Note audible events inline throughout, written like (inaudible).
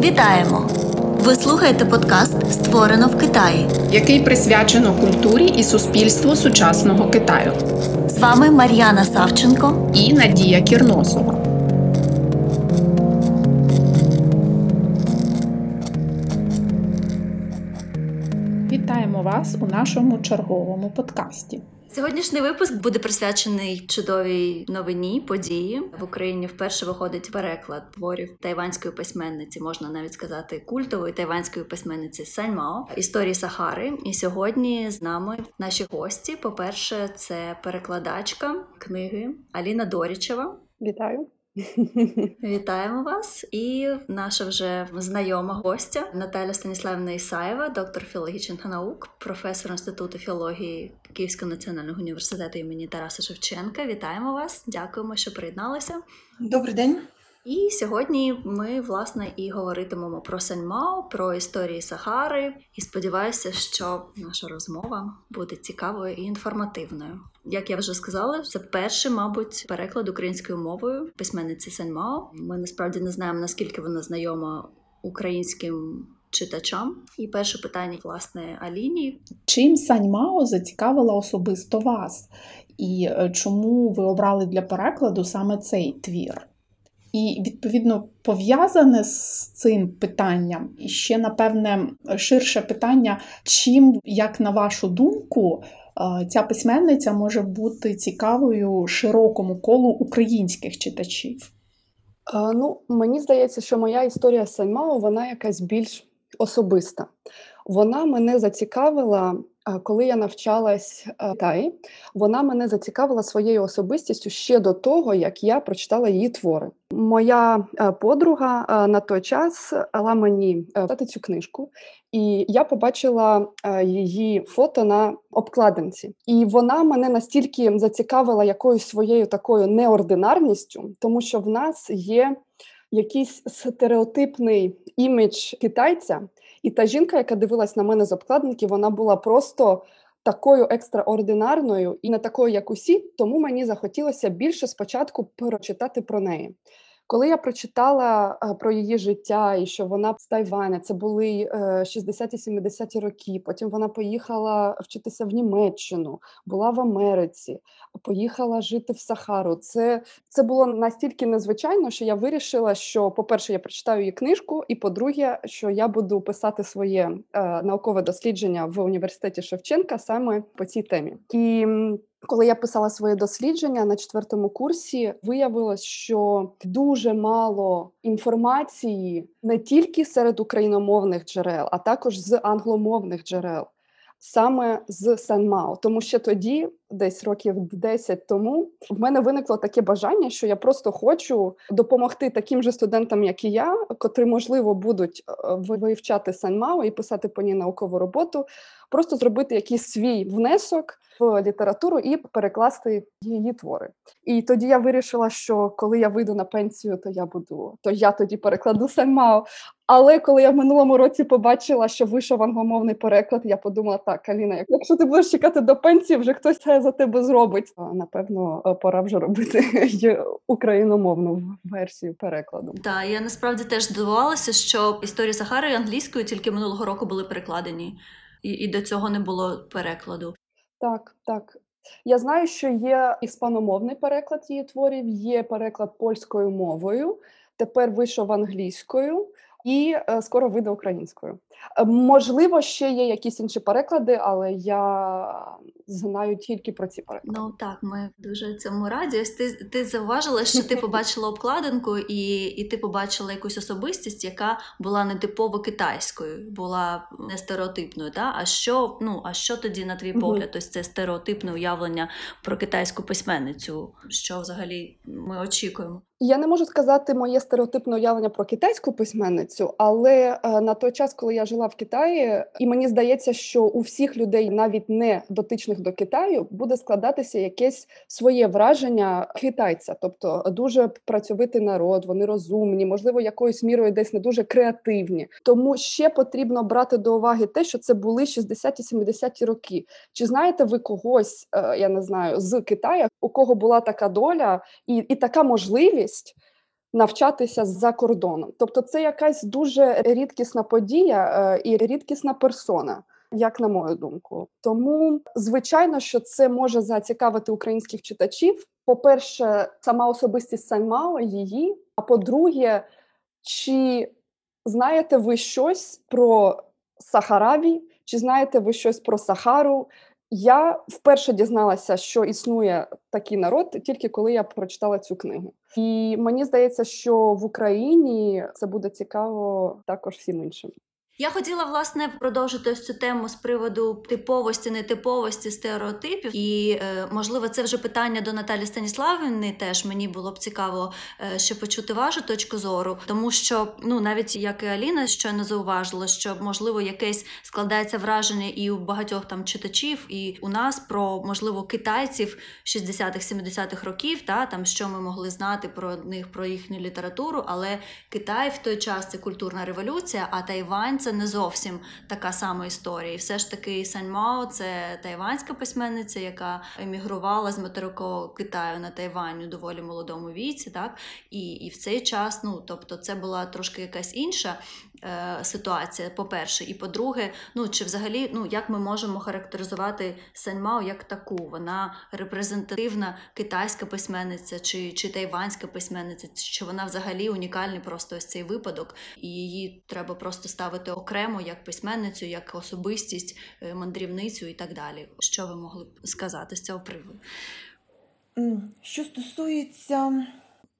Вітаємо! Ви слухаєте подкаст Створено в Китаї. який присвячено культурі і суспільству сучасного Китаю, З вами Мар'яна Савченко. і Надія Кірносова. Вітаємо вас у нашому черговому подкасті. Сьогоднішній випуск буде присвячений чудовій новині події. В Україні вперше виходить переклад творів тайванської письменниці, можна навіть сказати, культової тайванської письменниці Сань Мао історії Сахари. І сьогодні з нами наші гості. По-перше, це перекладачка книги Аліна Дорічева. Вітаю. (laughs) Вітаємо вас і наша вже знайома гостя Наталя Станіславівна Ісаєва, доктор філологічних наук, професор інституту філології Київського національного університету імені Тараса Шевченка. Вітаємо вас! Дякуємо, що приєдналися. Добрий день. І сьогодні ми власне і говоритимемо про Саньмао, про історії Сахари. І сподіваюся, що наша розмова буде цікавою і інформативною. Як я вже сказала, це перший, мабуть, переклад українською мовою письменниці Саньмао. Ми насправді не знаємо наскільки вона знайома українським читачам. І перше питання, власне, Аліні. Чим Сань Мао зацікавила особисто вас? І е, чому ви обрали для перекладу саме цей твір? І відповідно пов'язане з цим питанням і ще напевне ширше питання, чим, як на вашу думку, е, ця письменниця може бути цікавою широкому колу українських читачів? Е, Ну, мені здається, що моя історія з Саньмао, вона якась більш особиста. Вона мене зацікавила, коли я навчалась е, Китаї. Вона мене зацікавила своєю особистістю ще до того, як я прочитала її твори. Моя е, подруга е, на той час дала мені е, дати цю книжку, і я побачила е, її фото на обкладинці. І вона мене настільки зацікавила якоюсь своєю такою неординарністю, тому що в нас є якийсь стереотипний імідж китайця, і та жінка, яка дивилась на мене з обкладинки, вона була просто. Такою екстраординарною і не такою, як усі, тому мені захотілося більше спочатку прочитати про неї. Коли я прочитала е, про її життя і що вона з Тайваня, це були е, 60-70-ті роки. Потім вона поїхала вчитися в Німеччину, була в Америці, поїхала жити в Сахару. Це, це було настільки незвичайно, що я вирішила, що, по-перше, я прочитаю її книжку, і по-друге, що я буду писати своє е, наукове дослідження в університеті Шевченка саме по цій темі. І коли я писала своє дослідження на четвертому курсі, виявилось, що дуже мало інформації не тільки серед україномовних джерел, а також з англомовних джерел. Саме з Санмао, тому що тоді, десь років 10 тому, в мене виникло таке бажання, що я просто хочу допомогти таким же студентам, як і я, котрі можливо будуть е, вивчати Санмао і писати по ній наукову роботу, просто зробити якийсь свій внесок в літературу і перекласти її твори. І тоді я вирішила, що коли я вийду на пенсію, то я буду, то я тоді перекладу Санмао. Але коли я в минулому році побачила, що вийшов англомовний переклад, я подумала: так, Аліна, якщо ти будеш чекати до пенсії, вже хтось за тебе зробить. Напевно, е, пора вже робити (laughs) україномовну версію перекладу. Та я насправді теж здивувалася, що історії Сахари англійською тільки минулого року були перекладені, і, і до цього не було перекладу. Так, так. Я знаю, що є іспаномовний переклад її творів, є переклад польською мовою. Тепер вийшов англійською і е, скоро вийде українською. Е, можливо, ще є якісь інші переклади, але я знаю тільки про ці переклади. Ну так, ми дуже цьому раді. Ось ти, ти зауважила, що ти (laughs) побачила обкладинку, і, і ти побачила якусь особистість, яка була не типово китайською, була не стереотипною. Та? А що, ну, а що тоді, на твій погляд, ось це стереотипне уявлення про китайську письменницю? Що взагалі ми очікуємо? Я не можу сказати моє стереотипне уявлення про китайську письменницю, але е, на той час, коли я жила в Китаї, і мені здається, що у всіх людей, навіть не дотичних до Китаю, буде складатися якесь своє враження китайця, тобто дуже працьовитий народ, вони розумні, можливо, якоюсь мірою десь не дуже креативні. Тому ще потрібно брати до уваги те, що це були 60-70-ті роки. Чи знаєте ви когось, е, я не знаю, з Китаю, у кого була така доля і, і така можливість? Навчатися за кордоном. Тобто, це якась дуже рідкісна подія е, і рідкісна персона. Як на мою думку, тому звичайно, що це може зацікавити українських читачів. По-перше, сама особистість Саньмао, її. А по-друге, чи знаєте ви щось про Сахараві? Чи знаєте ви щось про Сахару? Я вперше дізналася, що існує такий народ, тільки коли я прочитала цю книгу. І мені здається, що в Україні це буде цікаво також всім іншим. Я хотіла власне продовжити ось цю тему з приводу типовості, нетиповості стереотипів, і е, можливо, це вже питання до Наталі Станіславівни. Теж. Мені було б цікаво, е, ще почути вашу точку зору, тому що ну навіть як і Аліна щойно зауважила, що можливо якесь складається враження і у багатьох там читачів, і у нас про можливо китайців 60-х, 70-х років, та там що ми могли знати про них, про їхню літературу, але Китай в той час це культурна революція, а Тайвань це не зовсім така сама історія. І все ж таки Сань Мао це тайванська письменниця, яка емігрувала з материкового Китаю на Тайвань у доволі молодому віці, так і і в цей час, ну тобто, це була трошки якась інша ситуація. По-перше, і по-друге, ну чи взагалі, ну як ми можемо характеризувати Сань Мао як таку? Вона репрезентативна китайська письменниця чи, чи тайванська письменниця, чи вона взагалі унікальний просто ось цей випадок, і її треба просто ставити окремо як письменницю, як особистість, е, мандрівницю і так далі. Що ви могли б сказати з цього приводу? Що стосується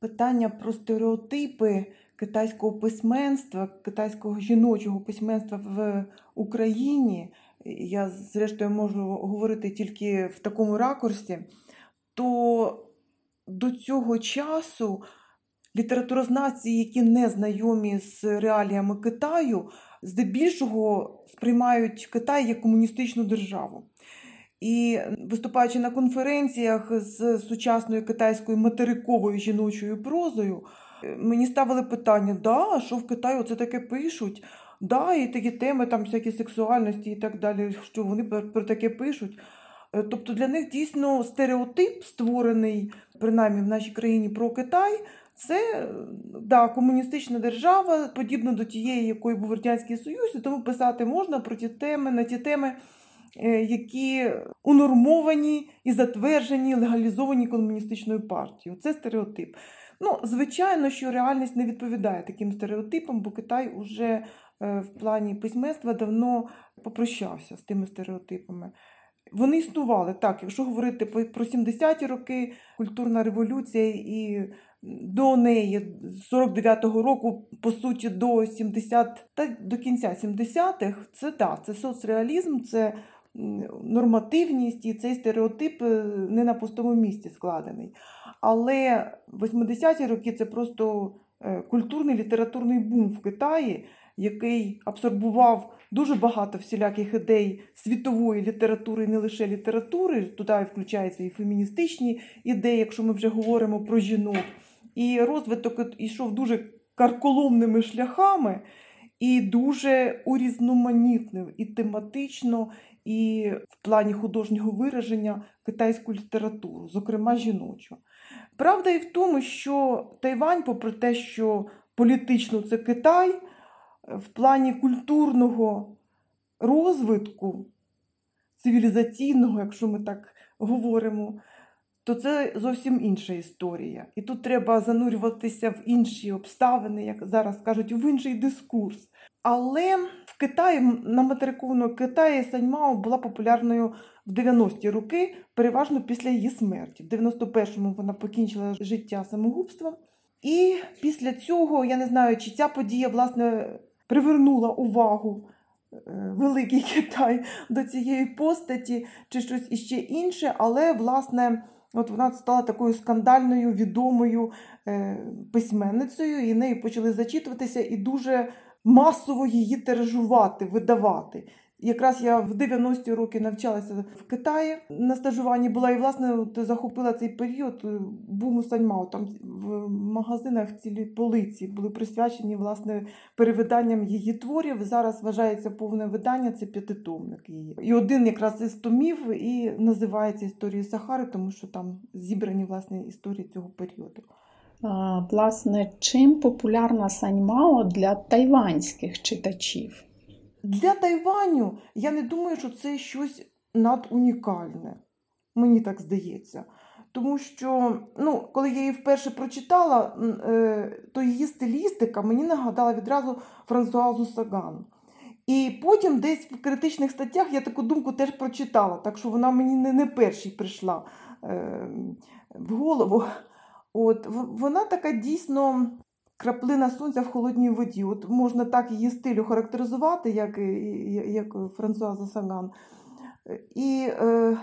питання про стереотипи китайського письменства, китайського жіночого письменства в Україні, я, зрештою, можу говорити тільки в такому ракурсі, то до цього часу літературознавці, які не знайомі з реаліями Китаю, здебільшого сприймають Китай як комуністичну державу. І виступаючи на конференціях з сучасною китайською материковою жіночою прозою, мені ставили питання: да, що в Китаї це таке пишуть? Да, і такі теми, там всякі сексуальності і так далі, що вони про таке пишуть. Тобто для них дійсно стереотип, створений принаймні в нашій країні про Китай, це да, комуністична держава, подібна до тієї, якою був Радянський Союз, і тому писати можна про ті теми, на ті теми, які унормовані і затверджені, легалізовані комуністичною партією. Це стереотип. Ну, Звичайно, що реальність не відповідає таким стереотипам, бо Китай уже в плані письменства давно попрощався з тими стереотипами. Вони існували так, якщо говорити про 70-ті роки, культурна революція і до неї з 49-го року, по суті, до 70 та до кінця 70-х, це так, це соцреалізм, це нормативність і цей стереотип не на пустому місці складений. Але 80-ті роки це просто культурний літературний бум в Китаї, який абсорбував дуже багато всіляких ідей світової літератури, і не лише літератури. Туди включаються і феміністичні ідеї, якщо ми вже говоримо про жінок. І розвиток йшов дуже карколомними шляхами, і дуже урізноманітнив і тематично, і в плані художнього вираження китайську літературу, зокрема жіночу. Правда і в тому, що Тайвань, попри те, що політично це Китай, в плані культурного розвитку, цивілізаційного, якщо ми так говоримо, то це зовсім інша історія. І тут треба занурюватися в інші обставини, як зараз кажуть, в інший дискурс. Але в Китаї, на материковому Китаї Саньмао була популярною в 90-ті роки, переважно після її смерті. В 91-му вона покінчила життя самогубством. І після цього, я не знаю, чи ця подія, власне, привернула увагу Великий Китай (laughs) до цієї постаті, чи щось іще інше, але, власне, От вона стала такою скандальною, відомою е, письменницею, і нею почали зачитуватися, і дуже масово її тиражувати, видавати. Якраз я в 90-ті роки навчалася в Китаї на стажуванні була і власне от захопила цей період е, буму Саньмао. Там в магазинах цілі полиці були присвячені власне перевиданням її творів. Зараз вважається повне видання, це п'ятитомник її. І один якраз із томів і називається Історії Сахари, тому що там зібрані власне історії цього періоду. А, Власне, чим популярна Саньмао для тайванських читачів? Для Тайваню я не думаю, що це щось надунікальне. Мені так здається. Тому що, ну, коли я її вперше прочитала, е, то її стилістика мені нагадала відразу Франсуазу Саган. І потім десь в критичних статтях я таку думку теж прочитала, так що вона мені не, не першій прийшла е, в голову. От, вона така дійсно краплина сонця в холодній воді. От можна так її стилю характеризувати, як, як Франсуаза Саган. І, е,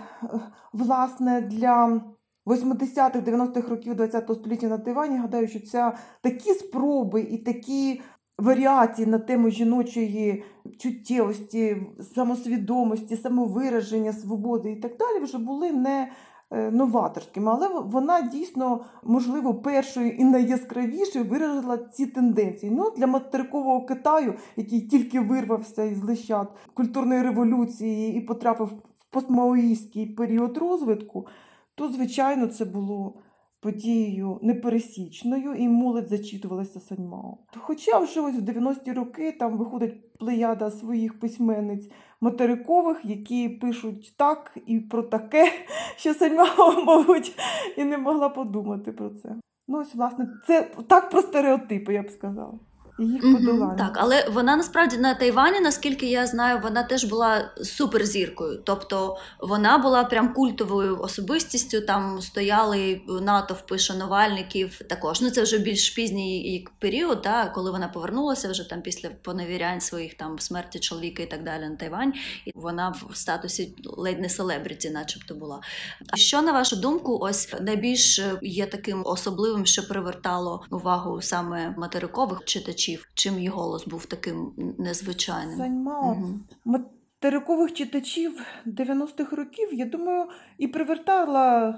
власне, для 80-х, 90-х років ХХ століття на Тайвані, гадаю, що ця такі спроби і такі варіації на тему жіночої чуттєвості, самосвідомості, самовираження, свободи і так далі вже були не новаторськими, але вона дійсно, можливо, першою і найяскравішою виразила ці тенденції. Ну, для материкового Китаю, який тільки вирвався із лищат культурної революції і потрапив в постмаоїстський період розвитку, то, звичайно, це було подією непересічною, і молодь зачитувалася Саньмао. Хоча вже ось в 90-ті роки там виходить плеяда своїх письменниць материкових, які пишуть так і про таке, (laughs) що сама, (laughs) мабуть, і не могла подумати про це. Ну, ось, власне, це так про стереотипи, я б сказала. І їх Мгм, подолання. Так, але вона насправді на Тайвані, наскільки я знаю, вона теж була суперзіркою. Тобто вона була прям культовою особистістю. Там стояли натовпи шанувальників також. Ну це вже більш пізній період, да, коли вона повернулася вже там після поневірянь своїх там смерті чоловіка і так далі на Тайвань. І вона в статусі ледь не селебріті, начебто була. А що на вашу думку, ось найбільш є таким особливим, що привертало увагу саме материкових читачів? Чим її голос був таким незвичайним? Саньмао Мгм. материкових читачів 90-х років, я думаю, і привертала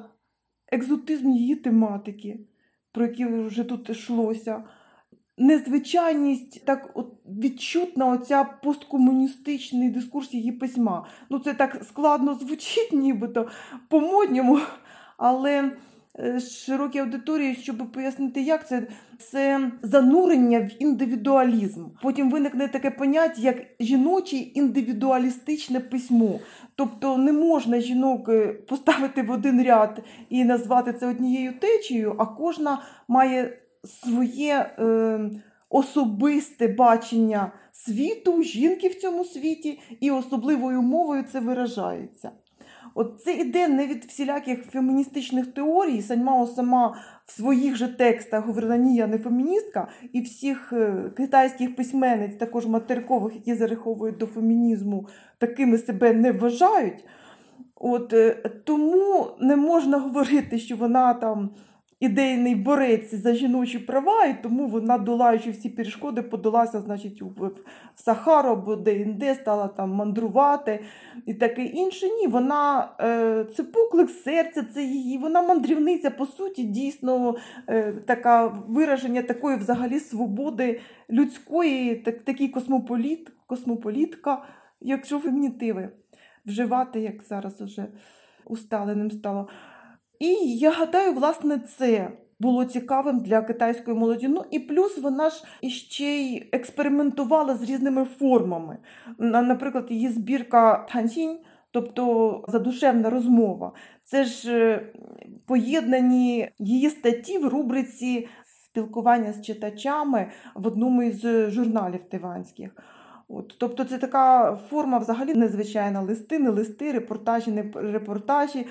екзотизм її тематики, про які вже тут йшлося. Незвичайність, так от відчутна оця посткомуністичний дискурс її письма. Ну, це так складно звучить, нібито по-модньому, але широкій аудиторії, щоб пояснити, як це, це занурення в індивідуалізм. Потім виникне таке поняття, як жіноче індивідуалістичне письмо. Тобто не можна жінок е, поставити в один ряд і назвати це однією течією, а кожна має своє е, особисте бачення світу, жінки в цьому світі, і особливою мовою це виражається. От це іде не від всіляких феміністичних теорій. Саньмао сама в своїх же текстах говорила, ні, я не феміністка, і всіх е, китайських письменниць, також материкових, які зараховують до фемінізму, такими себе не вважають. От, е, тому не можна говорити, що вона там ідейний борець за жіночі права, і тому вона, долаючи всі перешкоди, подалася, значить, в Сахару або де-інде, стала там мандрувати і таке інше. Ні, вона е, це поклик серця, це її, вона мандрівниця, по суті, дійсно е, така вираження такої взагалі свободи людської, так, такий космополіт, космополітка, якщо фемінітиви вживати, як зараз уже усталеним стало. І я гадаю, власне, це було цікавим для китайської молоді. Ну і плюс вона ж іще й експериментувала з різними формами. Наприклад, її збірка Тансінь, тобто задушевна розмова. Це ж е, поєднані її статті в рубриці спілкування з читачами в одному із журналів тайванських. От, тобто це така форма взагалі незвичайна листи, не листи, репортажі, не репортажі.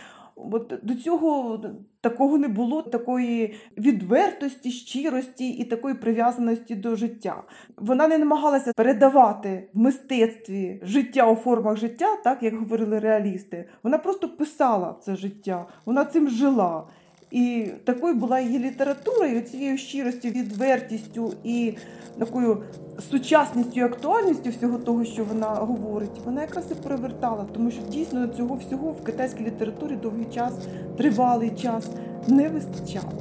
От до цього такого не було, такої відвертості, щирості і такої прив'язаності до життя. Вона не намагалася передавати в мистецтві життя у формах життя, так як говорили реалісти. Вона просто писала це життя, вона цим жила. І такою була її література, і цією щиростю, відвертістю і такою сучасністю і актуальністю всього того, що вона говорить, вона якраз і перевертала, тому що дійсно цього всього в китайській літературі довгий час, тривалий час не вистачало.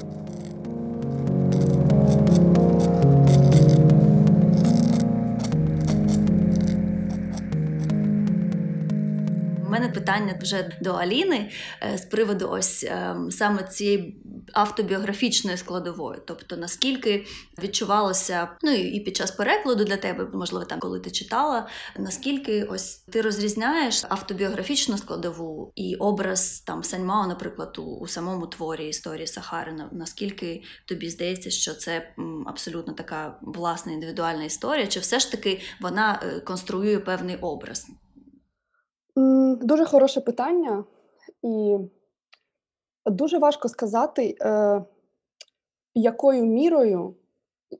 Питання вже до Аліни е, з приводу ось е, саме цієї автобіографічної складової. Тобто, наскільки відчувалося, ну і і під час перекладу для тебе, можливо, там, коли ти читала, наскільки ось ти розрізняєш автобіографічну складову і образ там Саньмао, наприклад, у, у самому творі історії Сахарина, наскільки тобі здається, що це абсолютно така власна індивідуальна історія, чи все ж таки вона е, конструює певний образ? Дуже хороше питання, і дуже важко сказати, е, якою мірою,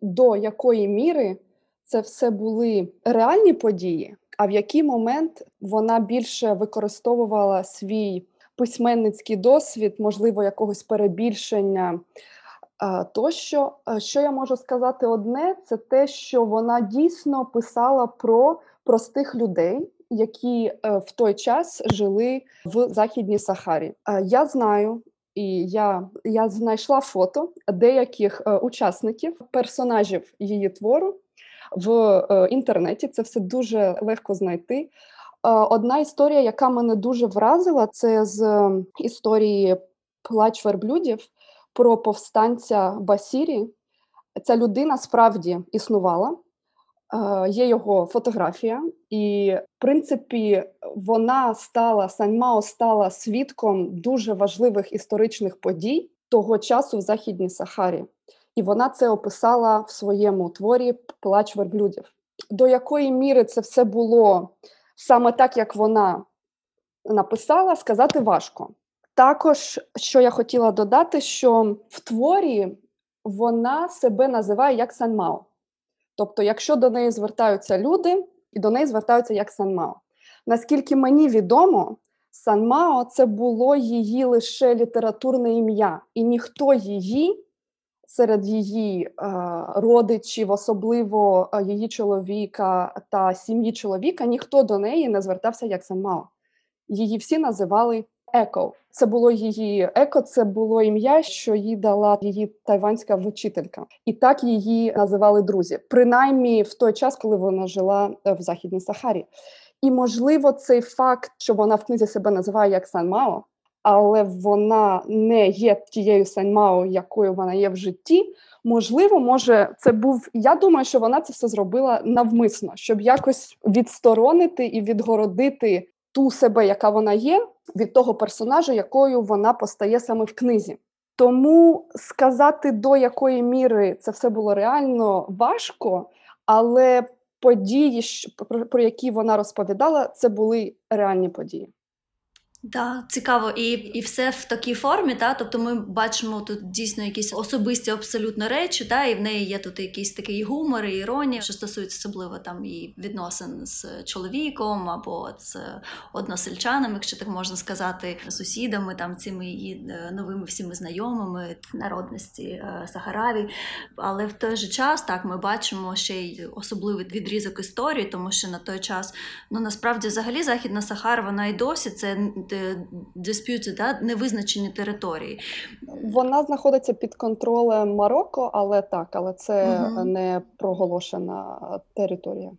до якої міри це все були реальні події, а в який момент вона більше використовувала свій письменницький досвід, можливо, якогось перебільшення. е, Тощо, Е, що я можу сказати одне, це те, що вона дійсно писала про простих людей, які е, в той час жили в Західній Сахарі. Е, Я знаю, і я, я знайшла фото деяких е, учасників, персонажів її твору в інтернеті. Це все дуже легко знайти. Одна історія, яка мене дуже вразила, це з історії Плач верблюдів про повстанця Басірі. Ця людина справді існувала. Е, Є його фотографія, і в принципі вона стала Саньмао стала свідком дуже важливих історичних подій того часу в Західній Сахарі, і вона це описала в своєму творі Плач верблюдів. До якої міри це все було саме так, як вона написала, сказати важко. Також, що я хотіла додати, що в творі вона себе називає як Санмао. Тобто, якщо до неї звертаються люди, і до неї звертаються як Санмао. Наскільки мені відомо, Санмао це було її лише літературне ім'я, і ніхто її серед її е, родичів, особливо е, її чоловіка та сім'ї чоловіка, ніхто до неї не звертався як Санмао. Її всі називали Еко. Це було її еко, це було ім'я, що їй дала її тайванська вчителька, і так її називали друзі, принаймні в той час, коли вона жила е, в Західній Сахарі. І можливо, цей факт, що вона в книзі себе називає як Санмао, але вона не є тією Саньмао, якою вона є в житті. Можливо, може, це був. Я думаю, що вона це все зробила навмисно, щоб якось відсторонити і відгородити ту себе, яка вона є, від того персонажа, якою вона постає саме в книзі. Тому сказати, до якої міри це все було реально важко, але події, про, які вона розповідала, це були реальні події. Так, цікаво, і, і все в такій формі, та? тобто ми бачимо тут дійсно якісь особисті абсолютно речі, та? і в неї є тут якийсь такий гумор і іронія, що стосується особливо там її відносин з чоловіком або з односельчанами, якщо так можна сказати, сусідами, там цими її е, новими всіми знайомими народності е, Сахараві. Але в той же час так ми бачимо ще й особливий відрізок історії, тому що на той час ну насправді взагалі Західна Сахара, вона і досі це disputed, да? невизначені території. Вона знаходиться під контролем Марокко, але так, але це угу. не проголошена територія.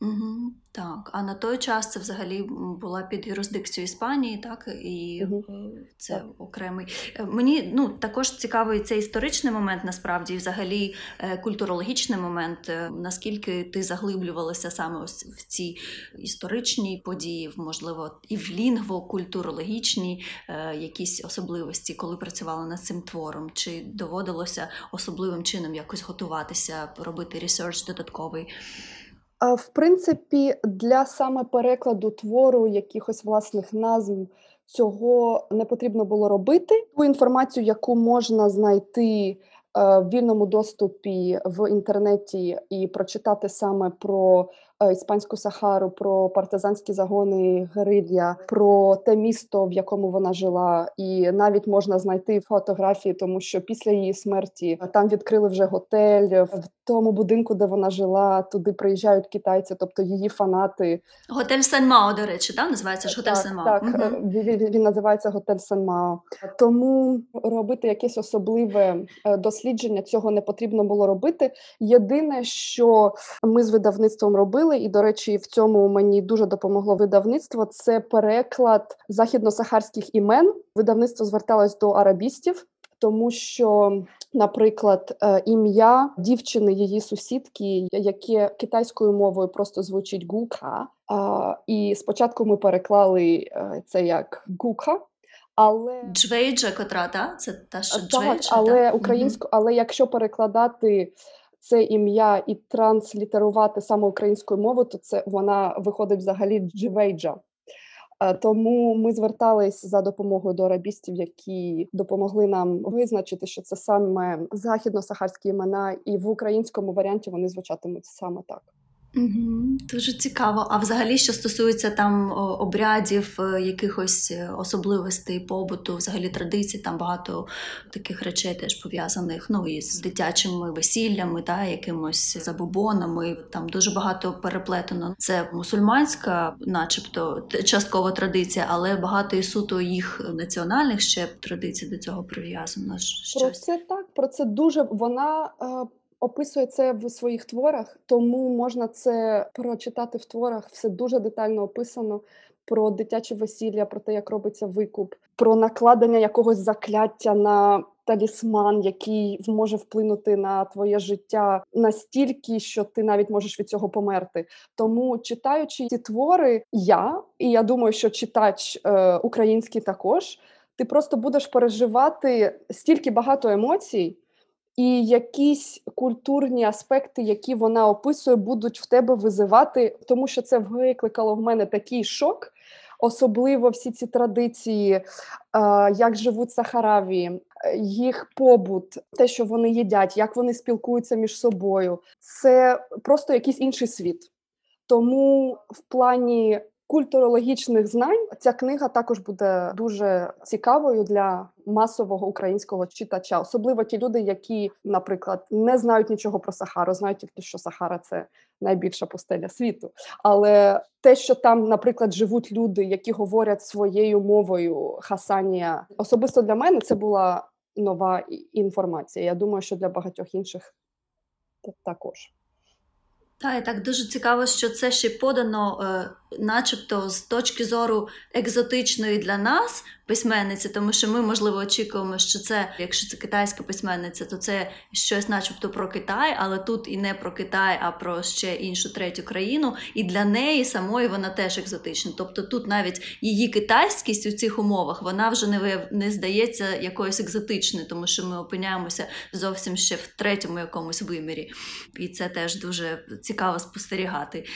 Угу, так, а на той час це взагалі була під юрисдикцією Іспанії, так і Мгм. е, це Так. окремий. Е, Мені ну також цікавий цей історичний момент, насправді, і взагалі е, культурологічний момент. е, Наскільки ти заглиблювалася саме ось в ці історичні події, в, можливо, і в лінгвокультурологічні е, якісь особливості, коли працювала над цим твором? Чи доводилося особливим чином якось готуватися, робити ресерч додатковий? В принципі, для саме перекладу твору якихось власних назв цього не потрібно було робити. Ту інформацію, яку можна знайти е, в вільному доступі в інтернеті і прочитати саме про іспанську Сахару, про партизанські загони Герилья, про те місто, в якому вона жила, і навіть можна знайти фотографії, тому що після її смерті там відкрили вже готель в тому будинку, де вона жила. Туди приїжджають китайці, тобто її фанати. Готель Сань Мао, до речі, да? називається ж готель Так, Сань Мао. так е, він, він- він називається готель Сань Мао. Тому робити якесь особливе е, дослідження цього не потрібно було робити. Єдине, що ми з видавництвом робили, і до речі, в цьому мені дуже допомогло видавництво. Це переклад західно-сахарських імен. Видавництво зверталось до арабістів. Тому що, наприклад, е, ім'я дівчини її сусідки, яке китайською мовою просто звучить гука. І спочатку ми переклали е, це як гука, але Джвейджа, котра, та? Це та, що так, Джвейджа, але українську, але якщо перекладати це ім'я і транслітерувати саме українською мовою, то це вона виходить взагалі дживейджа. Е, Тому ми звертались за допомогою до арабістів, які допомогли нам визначити, що це саме західно-сахарські імена, і в українському варіанті вони звучатимуть саме так. Угу, дуже цікаво. А взагалі, що стосується там обрядів, е, якихось е, особливостей побуту, взагалі традицій, там багато таких речей теж пов'язаних ну, із дитячими весіллями, та, якимось забобонами. Там дуже багато переплетено. Це мусульманська, начебто, частково традиція, але багато і суто їх національних ще традицій до цього прив'язано. Про це так, про це дуже вона е, описує це в своїх творах, тому можна це прочитати в творах. Все дуже детально описано про дитяче весілля, про те, як робиться викуп, про накладення якогось закляття на талісман, який може вплинути на твоє життя настільки, що ти навіть можеш від цього померти. Тому читаючи ці твори, я і я думаю, що читач е, український також ти просто будеш переживати стільки багато емоцій, і якісь культурні аспекти, які вона описує, будуть в тебе визивати, тому що це викликало в мене такий шок. Особливо всі ці традиції, е, як живуть Сахараві, е, їх побут, те, що вони їдять, як вони спілкуються між собою, це просто якийсь інший світ. Тому в плані культурологічних знань ця книга також буде дуже цікавою для масового українського читача, особливо ті люди, які, наприклад, не знають нічого про Сахару, знають тільки, що Сахара це найбільша пустеля світу. Але те, що там, наприклад, живуть люди, які говорять своєю мовою Хасанія, особисто для мене це була нова інформація. Я думаю, що для багатьох інших та- також. Та, і так дуже цікаво, що це ще подано, е, начебто, з точки зору екзотичної для нас письменниці, тому що ми, можливо, очікуємо, що це, якщо це китайська письменниця, то це щось, начебто, про Китай, але тут і не про Китай, а про ще іншу третю країну. І для неї самої вона теж екзотична. Тобто тут навіть її китайськість у цих умовах вона вже не вияв... не здається якоюсь екзотичною, тому що ми опиняємося зовсім ще в третьому якомусь вимірі. І це теж дуже цікаво спостерігати.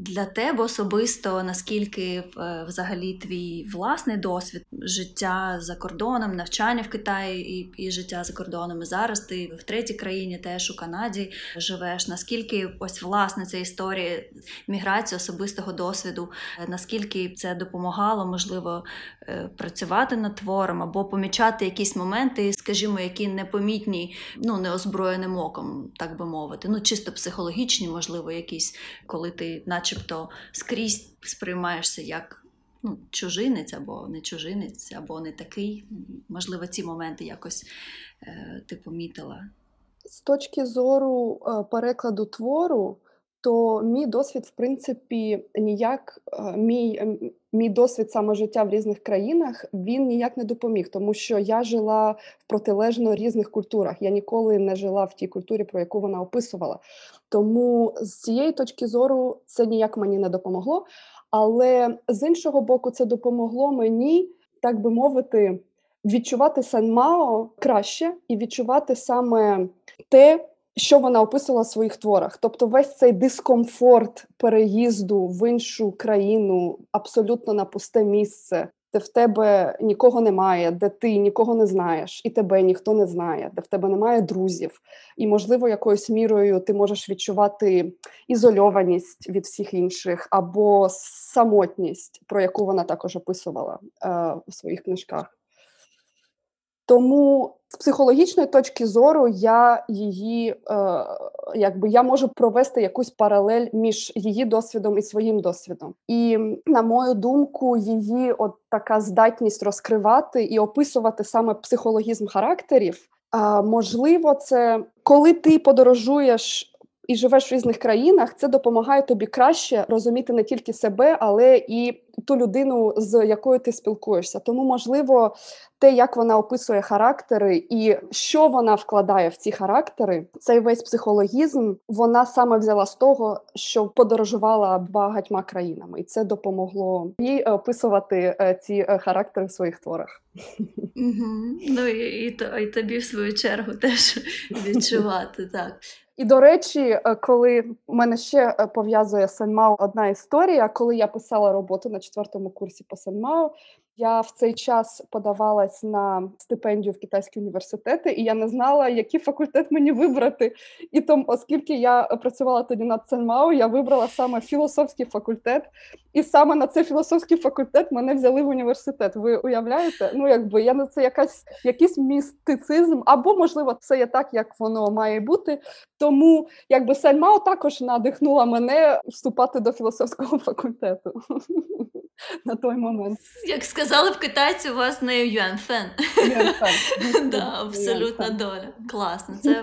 Для тебе особисто, наскільки е, взагалі твій власний досвід життя за кордоном, навчання в Китаї і, і життя за кордоном, і зараз ти в третій країні, теж у Канаді живеш. Наскільки ось власне ця історія міграції особистого досвіду, е, наскільки це допомагало, можливо, е, працювати над твором або помічати якісь моменти, скажімо, які непомітні, ну неозброєним оком, так би мовити, ну чисто психологічні, можливо, якісь, коли ти, начебто, скрізь сприймаєшся як. Ну, чужинець або не чужинець, або не такий. Можливо, ці моменти якось е, ти помітила. З точки зору е, перекладу твору, то мій досвід, в принципі, ніяк е, мій, ем, мій досвід саме життя в різних країнах він ніяк не допоміг, тому що я жила в протилежно різних культурах. Я ніколи не жила в тій культурі, про яку вона описувала. Тому з цієї точки зору це ніяк мені не допомогло. Але з іншого боку, це допомогло мені, так би мовити, відчувати Санмао краще і відчувати саме те, що вона описувала в своїх творах. Тобто, весь цей дискомфорт переїзду в іншу країну, абсолютно на пусте місце, де в тебе нікого немає, де ти нікого не знаєш, і тебе ніхто не знає, де в тебе немає друзів, і, можливо, якоюсь мірою ти можеш відчувати ізольованість від всіх інших або самотність, про яку вона також описувала е, у своїх книжках. Тому з психологічної точки зору я її е, якби я можу провести якусь паралель між її досвідом і своїм досвідом. І на мою думку, її от така здатність розкривати і описувати саме психологізм характерів. А можливо, це коли ти подорожуєш і живеш в різних країнах, це допомагає тобі краще розуміти не тільки себе, але і ту людину, з якою ти спілкуєшся. Тому, можливо, те, як вона описує характери, і що вона вкладає в ці характери, цей весь психологізм, вона саме взяла з того, що подорожувала багатьма країнами, і це допомогло їй описувати е, ці е, характери в своїх творах. Угу. Ну і, і, і тобі в свою чергу теж відчувати так. І до речі, е, коли мене ще пов'язує Сенмао одна історія, коли я писала роботу на четвертому курсі по Сенмао, я в цей час подавалась на стипендію в китайські університети, і я не знала, який факультет мені вибрати. І тому, оскільки я працювала тоді над Ценмау, я вибрала саме філософський факультет, і саме на цей філософський факультет мене взяли в університет. Ви уявляєте? Ну, якби я на це якась якийсь містицизм, або можливо, це є так, як воно має бути. Тому якби Сальмао також надихнула мене вступати до філософського (laughs) факультету (laughs) на той момент. Як сказали б китайці, у вас не юанфен. (laughs) Да, абсолютна доля. Класно. Це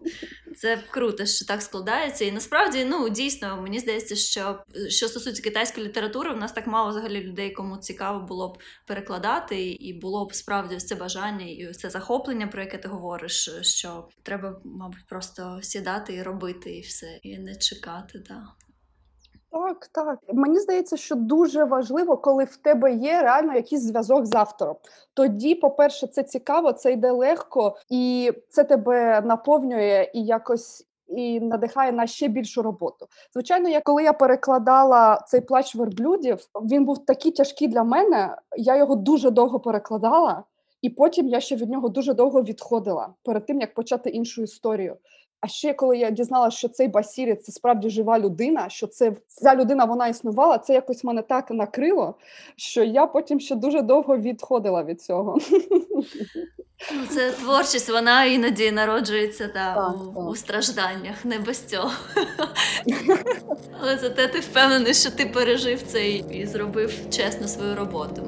(laughs) це круто, що так складається. І насправді, ну дійсно, мені здається, що що стосується китайської літератури, в нас так мало взагалі людей, кому цікаво було б перекладати, і було б справді це бажання і це захоплення, про яке ти говориш, що треба, мабуть, просто сідати і робити, і все, і не чекати. Да. Так, так. Мені здається, що дуже важливо, коли в тебе є реально якийсь зв'язок з автором. Тоді, по-перше, це цікаво, це йде легко, і це тебе наповнює і якось. І надихає на ще більшу роботу. Звичайно, я коли я перекладала цей плач верблюдів, він був такий тяжкий для мене. Я його дуже довго перекладала, і потім я ще від нього дуже довго відходила перед тим як почати іншу історію. А ще коли я дізналася, що цей Басірі це справді жива людина, що це ця людина вона існувала, це якось мене так накрило, що я потім ще дуже довго відходила від цього. Ну, це творчість, вона іноді народжується та, так, у, так. у стражданнях, не без цього. Але зате ти впевнений, що ти пережив це і зробив чесно свою роботу.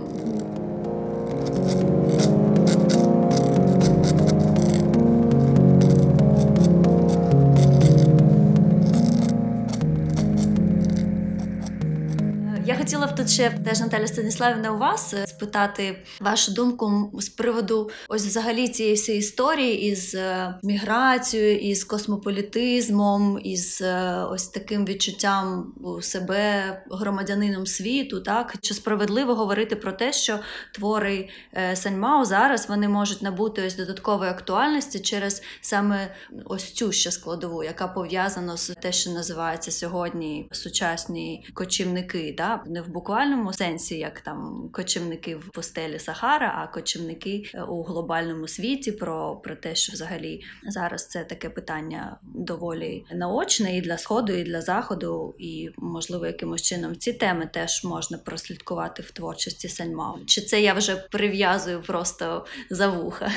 Тут ще теж Наталя Станіславівна у вас е, спитати вашу думку з приводу ось взагалі цієї всієї історії із е, міграцією, із космополітизмом, із е, ось таким відчуттям себе громадянином світу, так чи справедливо говорити про те, що твори Саньмао зараз вони можуть набути ось додаткової актуальності через саме ось цю ще складову, яка пов'язана з те, що називається сьогодні сучасні кочівники. Да? не в буквальному сенсі, як там кочівники в постелі Сахара, а кочівники е, у глобальному світі, про, про те, що взагалі зараз це таке питання доволі наочне і для сходу, і для заходу, і можливо якимось чином ці теми теж можна прослідкувати в творчості Сальмау. Чи це я вже прив'язую просто за вуха?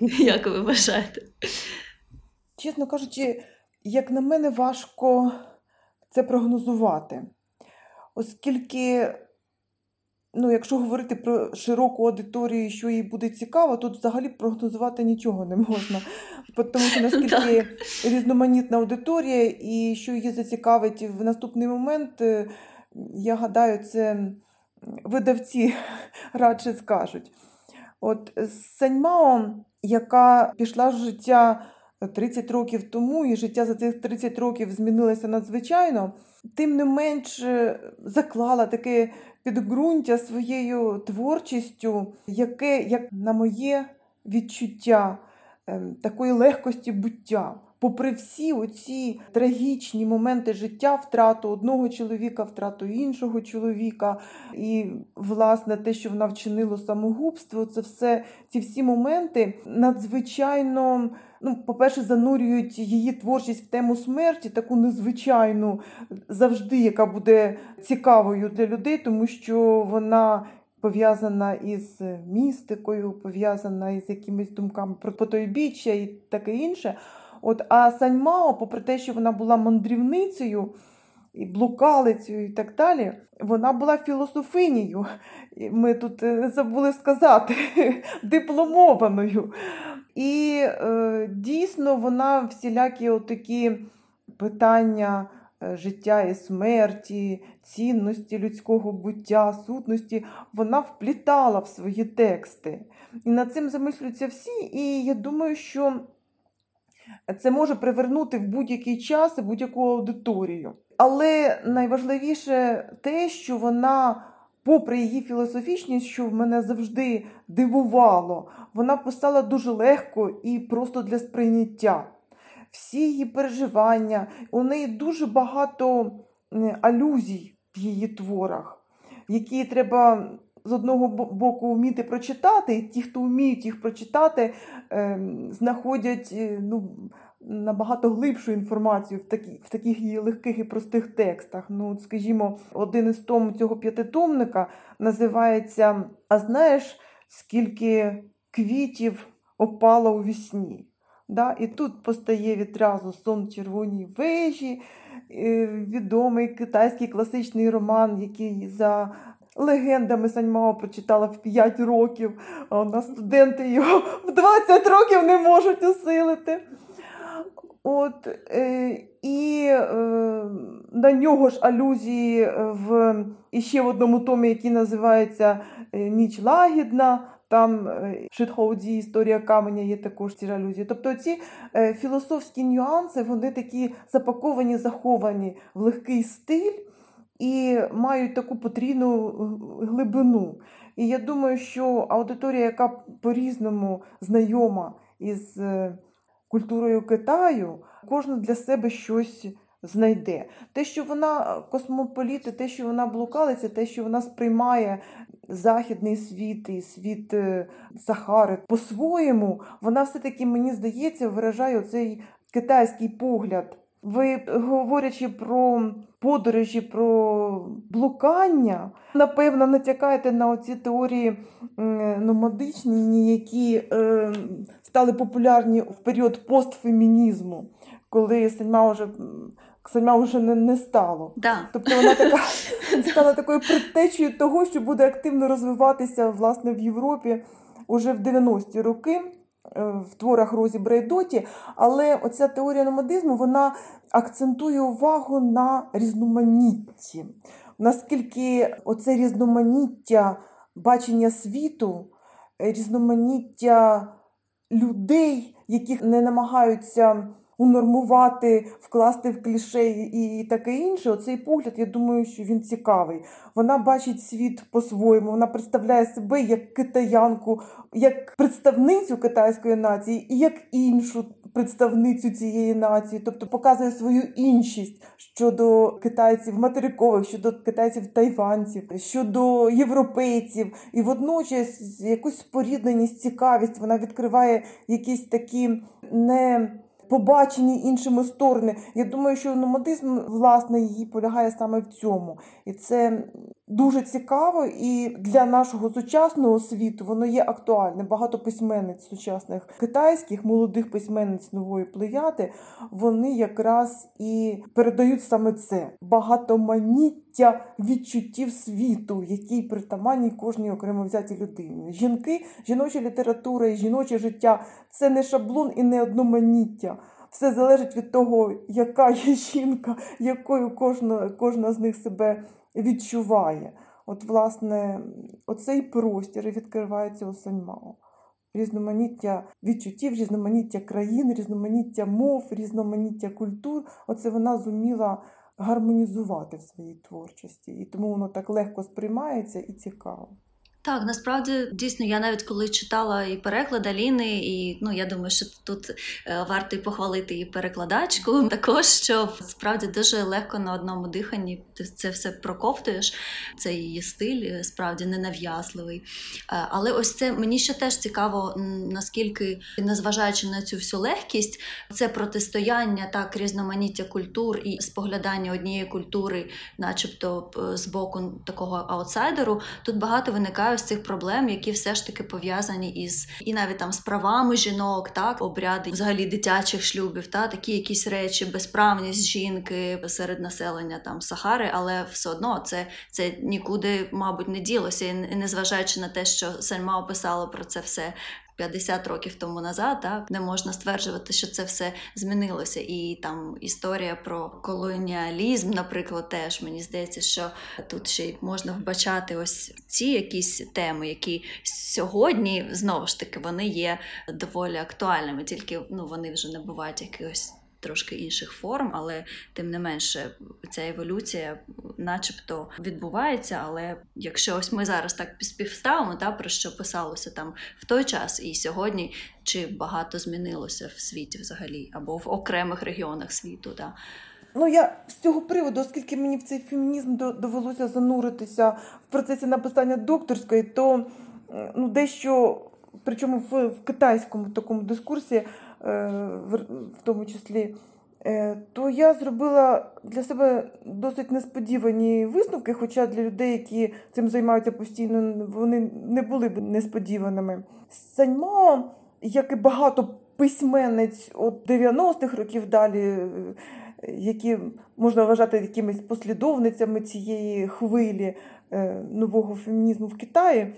(laughs) Як ви вважаєте? Чесно кажучи, як на мене, важко це прогнозувати оскільки, ну, якщо говорити про широку аудиторію, що їй буде цікаво, тут взагалі прогнозувати нічого не можна. Тому що наскільки різноманітна аудиторія і що її зацікавить в наступний момент, е, я гадаю, це видавці (laughs) радше скажуть. От Саньмао, яка пішла в життя 30 років тому, і життя за цих 30 років змінилося надзвичайно тим не менш е, заклала таке підґрунтя своєю творчістю, яке, як на моє відчуття, ем, такої легкості буття. Попри всі оці трагічні моменти життя, втрату одного чоловіка, втрату іншого чоловіка, і, власне, те, що вона вчинила самогубство, це все ці всі моменти надзвичайно. Ну, по-перше, занурюють її творчість в тему смерті, таку незвичайну, завжди, яка буде цікавою для людей, тому що вона пов'язана із містикою, пов'язана із якимись думками про потойбіччя і таке інше. От, А Саньмао, попри те, що вона була мандрівницею, і блукалицею і так далі, вона була філософинею. Ми тут забули сказати, (laughs) дипломованою. І е, дійсно вона всілякі отакі питання е, життя і смерті, цінності людського буття, сутності, вона вплітала в свої тексти. І над цим замислюються всі. І я думаю, що це може привернути в будь-який час і будь-яку аудиторію. Але найважливіше те, що вона, попри її філософічність, що в мене завжди дивувало, вона писала дуже легко і просто для сприйняття. Всі її переживання, у неї дуже багато алюзій в її творах, які треба з одного боку вміти прочитати, ті, хто вміють їх прочитати, ем, знаходять ну, набагато глибшу інформацію в такі, в таких легких і простих текстах. Ну, от, Скажімо, один із том цього п'ятитомника називається А знаєш, скільки квітів опало у вісні? Да? І тут постає відразу сон червоній вежі, е, відомий китайський класичний роман, який за легендами Саньмао прочитала в 5 років, а у нас студенти його (laughs) в 20 років не можуть усилити. От, е, І е, на нього ж алюзії в іще в одному томі, який називається е, Ніч лагідна. Там е, Шитхоуді, історія каменя є також ці алюзії. Тобто ці філософські нюанси, вони такі запаковані, заховані в легкий стиль і мають таку потрійну глибину. І я думаю, що аудиторія, яка по-різному знайома із культурою Китаю, кожна для себе щось знайде. Те, що вона космополіт, те, що вона блукалиця, те, що вона сприймає західний світ і світ е, Сахари по-своєму, вона все-таки, мені здається, виражає цей китайський погляд. Ви, говорячи про подорожі, про блукання, напевно, натякаєте на оці теорії номадичні, які е, стали популярні в період постфемінізму, коли Сельма вже Сельма вже не, не стало. Да. Тобто вона така (laughs) стала такою предтечею того, що буде активно розвиватися власне в Європі уже в 90-ті роки. Е, в творах Розі Брейдоті, але оця теорія номадизму вона акцентує увагу на різноманітті. Наскільки оце різноманіття бачення світу, різноманіття людей, яких не намагаються унормувати, вкласти в кліше і таке інше. Оцей погляд, я думаю, що він цікавий. Вона бачить світ по-своєму, вона представляє себе як китаянку, як представницю китайської нації і як іншу представницю цієї нації, тобто показує свою іншість щодо китайців материкових, щодо китайців тайванців, щодо європейців, і водночас якусь спорідненість, цікавість вона відкриває якісь такі не побачені іншими сторони. Я думаю, що номадизм, власне, її полягає саме в цьому. І це дуже цікаво, і для нашого сучасного світу воно є актуальне. Багато письменниць сучасних китайських, молодих письменниць нової плеяди, вони якраз і передають саме це багатоманіття відчуттів світу, який притаманні кожній окремо взятій людині. Жінки, жіноча література і жіноче життя це не шаблон і не одноманіття. Все залежить від того, яка є жінка, якою кожна, кожна з них себе відчуває. От, власне, оцей простір відкривається у Саньмао. Різноманіття відчуттів, різноманіття країн, різноманіття мов, різноманіття культур. Оце вона зуміла гармонізувати в своїй творчості. І тому воно так легко сприймається і цікаво. Так, насправді дійсно, я навіть коли читала і переклад Аліни, і ну я думаю, що тут е, варто й похвалити і перекладачку. (laughs) Також що справді дуже легко на одному диханні ти це все проковтуєш. Це її стиль, е, справді ненав'язливий. Е, але ось це мені ще теж цікаво, наскільки, незважаючи на цю всю легкість, це протистояння так різноманіття культур і споглядання однієї культури, начебто з боку такого аутсайдеру, тут багато виникає ось цих проблем, які все ж таки пов'язані із і навіть там з правами жінок, так обряди взагалі дитячих шлюбів, та такі якісь речі, безправність жінки серед населення там Сахари, але все одно це це нікуди, мабуть, не ділося, і незважаючи на те, що Сальма описала про це все 50 років тому назад, так не можна стверджувати, що це все змінилося. І там історія про колоніалізм, наприклад, теж мені здається, що тут ще й можна вбачати ось ці якісь теми, які сьогодні знову ж таки вони є доволі актуальними, тільки ну вони вже не бувають якихось трошки інших форм, але тим не менше ця еволюція, начебто, відбувається. Але якщо ось ми зараз так співставимо, та про що писалося там в той час і сьогодні, чи багато змінилося в світі взагалі, або в окремих регіонах світу. Та. Ну, я з цього приводу, оскільки мені в цей фемінізм довелося зануритися в процесі написання докторської, то ну, дещо, причому в, в китайському такому дискурсі, в тому числі, е, то я зробила для себе досить несподівані висновки, хоча для людей, які цим займаються постійно, вони не були б несподіваними. Саньмо, як і багато письменниць от 90-х років далі, е, які можна вважати якимись послідовницями цієї хвилі нового фемінізму в Китаї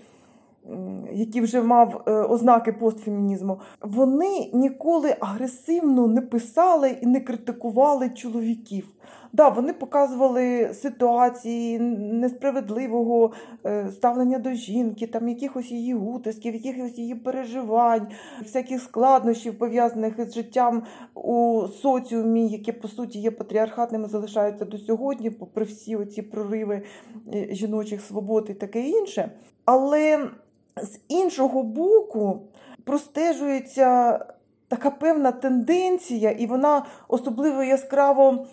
який вже мав е, ознаки постфемінізму, вони ніколи агресивно не писали і не критикували чоловіків. Да, Вони показували ситуації несправедливого е, ставлення до жінки, там якихось її утисків, якихось її переживань, всяких складнощів, пов'язаних із життям у соціумі, які по суті є патріархатними, залишаються до сьогодні, попри всі оці прориви е, жіночих свобод і таке інше. Але з іншого боку, простежується така певна тенденція, і вона особливо яскраво,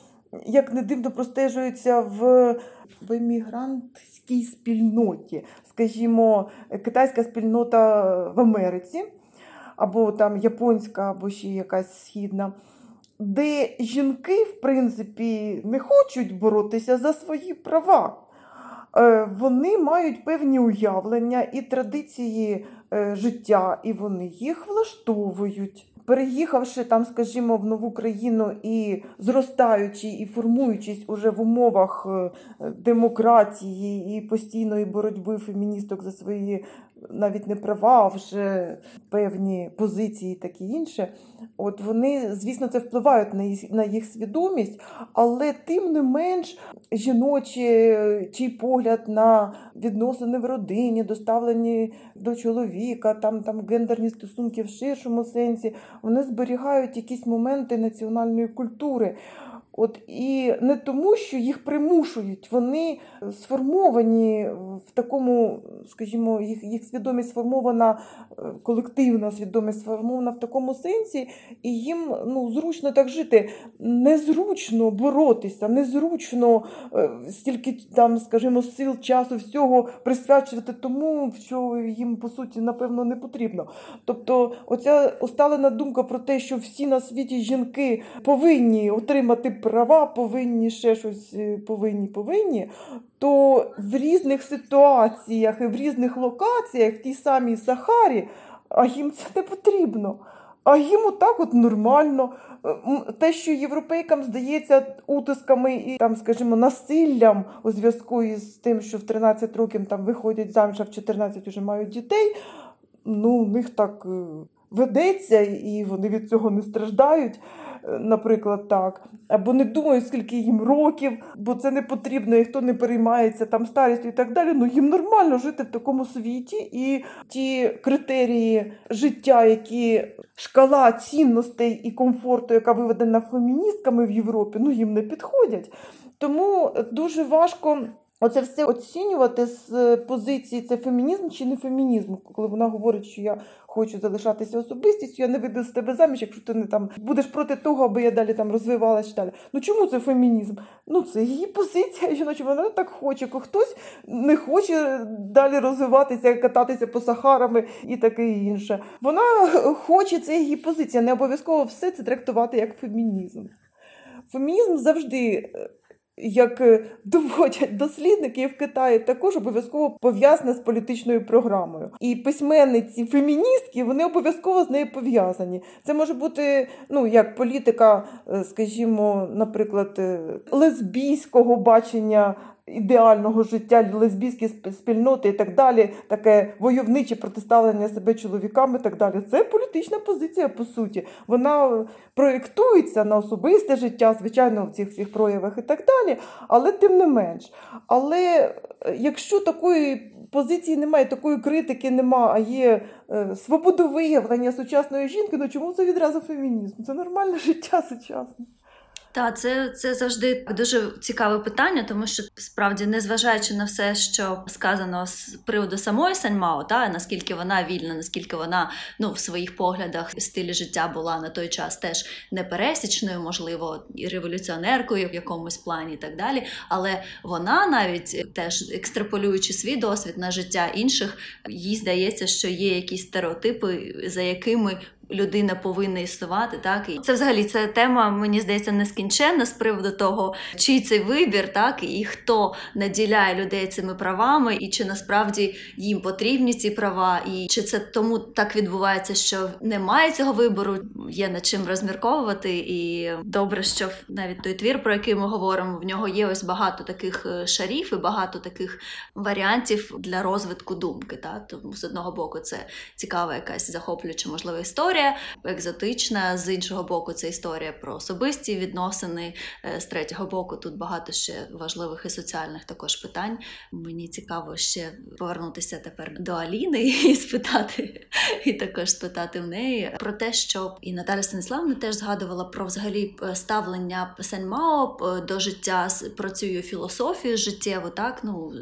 як не дивно, простежується в, в емігрантській спільноті, скажімо, китайська спільнота в Америці, або там японська, або ще якась східна. Де жінки, в принципі, не хочуть боротися за свої права. Е, вони мають певні уявлення і традиції е, життя, і вони їх влаштовують. Переїхавши там, скажімо, в нову країну і зростаючи і формуючись уже в умовах е, демократії і постійної боротьби феміністок за свої навіть не права, а вже певні позиції, такі інше. От вони, звісно, це впливають на їх, на їх свідомість, але тим не менш жіночий чий погляд на відносини в родині, доставлені до чоловіка, там там гендерні стосунки в ширшому сенсі, вони зберігають якісь моменти національної культури. От І не тому, що їх примушують, вони сформовані в такому, скажімо, їх їх свідомість сформована, е, колективна свідомість сформована в такому сенсі, і їм ну, зручно так жити. Незручно боротися, незручно е, стільки там, скажімо, сил, часу, всього присвячувати тому, що їм по суті, напевно, не потрібно. Тобто, оця усталена думка про те, що всі на світі жінки повинні отримати права повинні ще щось е, повинні, повинні, то в різних ситуаціях і в різних локаціях, в тій самій Сахарі, а їм це не потрібно. А їм отак от нормально. Е, те, що європейкам здається утисками і там, скажімо, насиллям у зв'язку із тим, що в 13 років там виходять заміж, а в 14 вже мають дітей, ну, у них так е, ведеться, і вони від цього не страждають наприклад, так, або не думають, скільки їм років, бо це не потрібно, і хто не переймається там старістю і так далі. Ну їм нормально жити в такому світі, і ті критерії життя, які шкала цінностей і комфорту, яка виведена феміністками в Європі, ну їм не підходять. Тому дуже важко Оце все оцінювати з е, позиції це фемінізм чи не фемінізм, коли вона говорить, що я хочу залишатися особистістю, я не вийду з тебе заміж, якщо ти не там будеш проти того, аби я далі там розвивалася далі. Ну чому це фемінізм? Ну це її позиція жіноча, вона так хоче. Ко Хтось не хоче далі розвиватися, кататися по сахарами і таке інше. Вона хоче, це її позиція. Не обов'язково все це трактувати як фемінізм. Фемінізм завжди. Як е, (laughs) доводять дослідники в Китаї, також обов'язково пов'язане з політичною програмою. І письменниці феміністки вони обов'язково з нею пов'язані. Це може бути ну як політика, е, скажімо, наприклад, е, лесбійського бачення ідеального життя, лесбійські спільноти і так далі, таке войовниче протиставлення себе чоловікам і так далі. Це політична позиція, по суті. Вона проєктується на особисте життя, звичайно, в цих всіх проявах і так далі, але тим не менш. Але е, якщо такої позиції немає, такої критики нема, а є е, свободовиявлення сучасної жінки, ну чому це відразу фемінізм? Це нормальне (laughs) життя сучасне. Та це, це завжди дуже цікаве питання, тому що справді, незважаючи на все, що сказано з приводу самої Саньмао, та наскільки вона вільна, наскільки вона ну в своїх поглядах стилі життя була на той час теж непересічною, можливо, і революціонеркою в якомусь плані, і так далі. Але вона навіть теж екстраполюючи свій досвід на життя інших, їй здається, що є якісь стереотипи, за якими людина повинна існувати, так і це взагалі це тема, мені здається, нескінченна з приводу того, чий цей вибір, так і хто наділяє людей цими правами, і чи насправді їм потрібні ці права, і чи це тому так відбувається, що немає цього вибору, є над чим розмірковувати. І добре, що навіть той твір, про який ми говоримо, в нього є ось багато таких е, шарів і багато таких варіантів для розвитку думки. Так? Тому з одного боку, це цікава якась захоплююча можливо історія, екзотична. З іншого боку, це історія про особисті відносини. Е, З третього боку, тут багато ще важливих і соціальних також питань. Мені цікаво ще повернутися тепер до Аліни (laughs) і спитати, і також спитати в неї про те, що і Наталя Станіславна теж згадувала про взагалі е, ставлення Сань Мао е, до життя про цю філософію життєву, так ну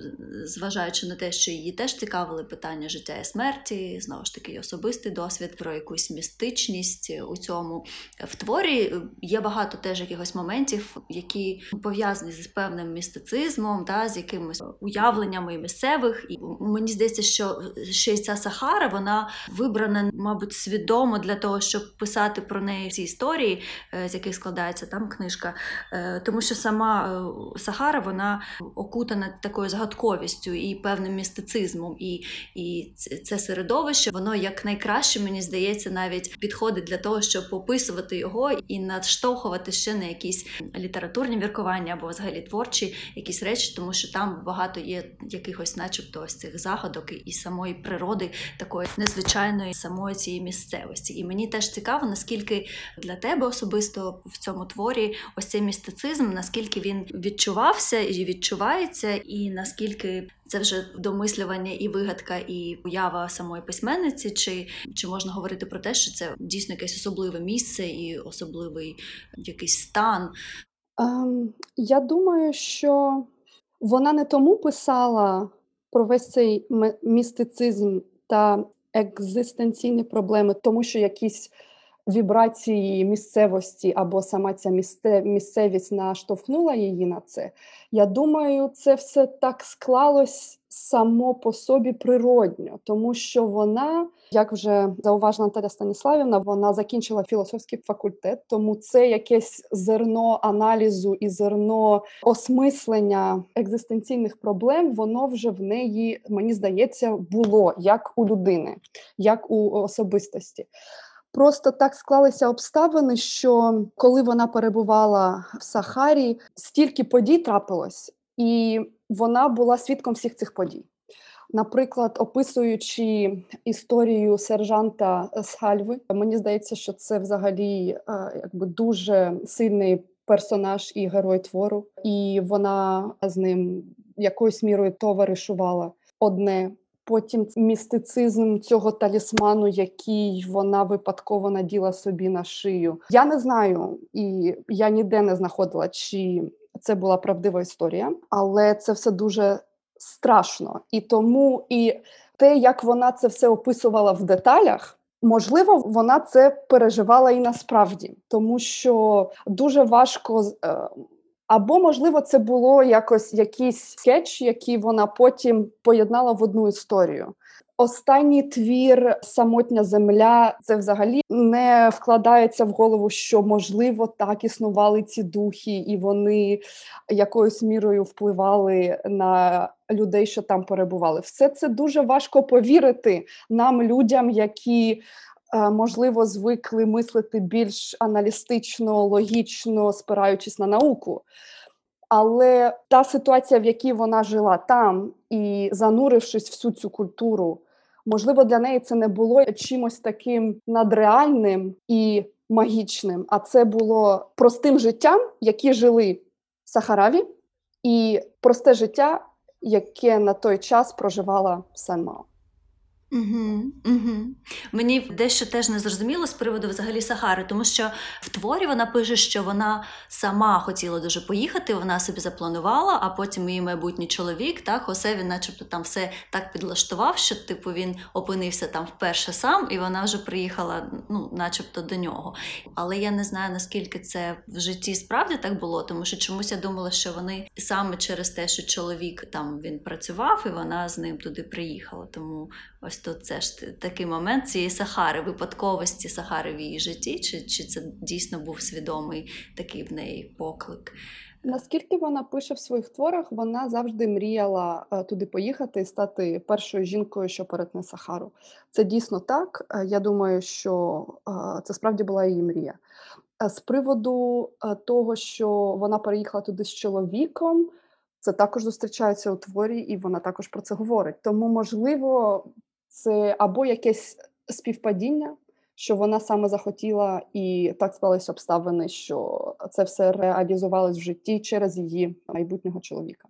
зважаючи на те, що її теж цікавили питання життя і смерті, знову ж таки, особистий досвід про якусь містичність у цьому в творі. Є багато теж якихось моментів, які пов'язані з певним містицизмом, та з якимись уявленнями місцевих. І мені здається, що ще й ця Сахара вона вибрана, мабуть, свідомо для того, щоб писати про неї ці історії, е, з яких складається там книжка. Е, Тому що сама е, Сахара вона окутана такою загадковістю і певним містицизмом. І, і це середовище, воно як найкраще, мені здається, навіть підходить для того, щоб описувати його і надштовхувати ще на якісь літературні міркування або взагалі творчі якісь речі, тому що там багато є якихось, начебто, ось цих загадок і самої природи, такої незвичайної самої цієї місцевості. І мені теж цікаво, наскільки для тебе особисто в цьому творі ось цей містицизм, наскільки він відчувався і відчувається, і наскільки це вже домислювання і вигадка, і уява самої письменниці, чи, чи можна говорити про те, що це дійсно якесь особливе місце і особливий якийсь стан. Ем, я думаю, що вона не тому писала про весь цей містицизм та екзистенційні проблеми, тому що якісь вібрації місцевості або сама ця місце, місцевість наштовхнула її на це. Я думаю, це все так склалось само по собі природньо, тому що вона, як вже зауважила Наталя Станіславівна, вона закінчила філософський факультет, тому це якесь зерно аналізу і зерно осмислення екзистенційних проблем, воно вже в неї, мені здається, було як у людини, як у особистості. Просто так склалися обставини, що коли вона перебувала в Сахарі, стільки подій трапилось, і вона була свідком всіх цих подій. Наприклад, описуючи історію сержанта з Хальви, мені здається, що це взагалі е, якби дуже сильний персонаж і герой твору, і вона з ним якоюсь мірою товаришувала одне. Потім містицизм цього талісману, який вона випадково наділа собі на шию. Я не знаю, і я ніде не знаходила, чи це була правдива історія, але це все дуже страшно. І тому і те, як вона це все описувала в деталях. Можливо, вона це переживала і насправді, тому що дуже важко е, або, можливо, це було якось якийсь скетч, який вона потім поєднала в одну історію. Останній твір Самотня земля це взагалі не вкладається в голову, що можливо так існували ці духи, і вони якоюсь мірою впливали на людей, що там перебували. Все це дуже важко повірити нам, людям, які можливо звикли мислити більш аналістично, логічно, спираючись на науку. Але та ситуація, в якій вона жила там, і занурившись всю цю культуру, можливо, для неї це не було чимось таким надреальним і магічним, а це було простим життям, які жили сахараві, і просте життя, яке на той час проживала Сань Мао. Угу, угу. Мені дещо теж не зрозуміло з приводу взагалі Сахари, тому що в творі вона пише, що вона сама хотіла дуже поїхати, вона собі запланувала, а потім її майбутній чоловік, так, Хосе, він начебто там все так підлаштував, що типу він опинився там вперше сам, і вона вже приїхала, ну, начебто, до нього. Але я не знаю, наскільки це в житті справді так було, тому що чомусь я думала, що вони саме через те, що чоловік там він працював, і вона з ним туди приїхала. Тому ось то це ж такий момент цієї Сахари, випадковості Сахари в її житті, чи, чи це дійсно був свідомий такий в неї поклик? Наскільки вона пише в своїх творах, вона завжди мріяла е, туди поїхати і стати першою жінкою, що перетне Сахару. Це дійсно так. Е, я думаю, що е, це справді була її мрія. З приводу того, що вона переїхала туди з чоловіком, це також зустрічається у творі, і вона також про це говорить. Тому, можливо, це або якесь співпадіння, що вона саме захотіла, і так склалися обставини, що це все реалізувалось в житті через її майбутнього чоловіка.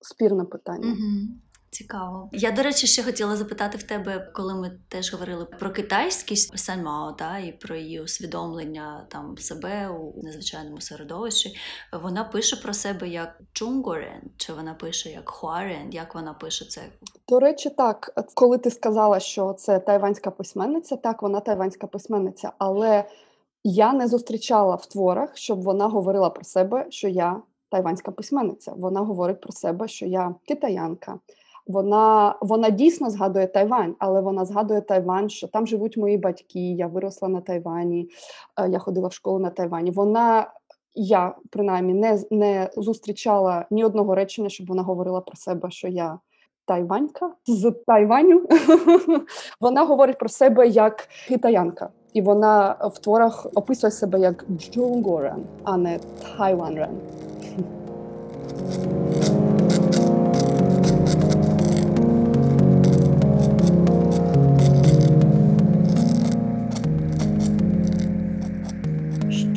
Спірне питання. Угу. Цікаво. Я, до речі, ще хотіла запитати в тебе, коли ми теж говорили про китайськість Саньмао, та, і про її усвідомлення там себе у незвичайному середовищі. Вона пише про себе як Чунгорен, чи вона пише як Хуарен? Як вона пише це? До речі, так, коли ти сказала, що це тайванська письменниця, так, вона тайванська письменниця, але я не зустрічала в творах, щоб вона говорила про себе, що я тайванська письменниця. Вона говорить про себе, що я китаянка. Вона вона дійсно згадує Тайвань, але вона згадує Тайвань, що там живуть мої батьки. Я виросла на Тайвані, е, я ходила в школу на Тайвані. Вона я принаймні не не зустрічала ні одного речення, щоб вона говорила про себе, що я тайванька з Тайваню. (laughs) Вона говорить про себе як китаянка, і вона в творах описує себе як Джунгорен, а не Тайванрен.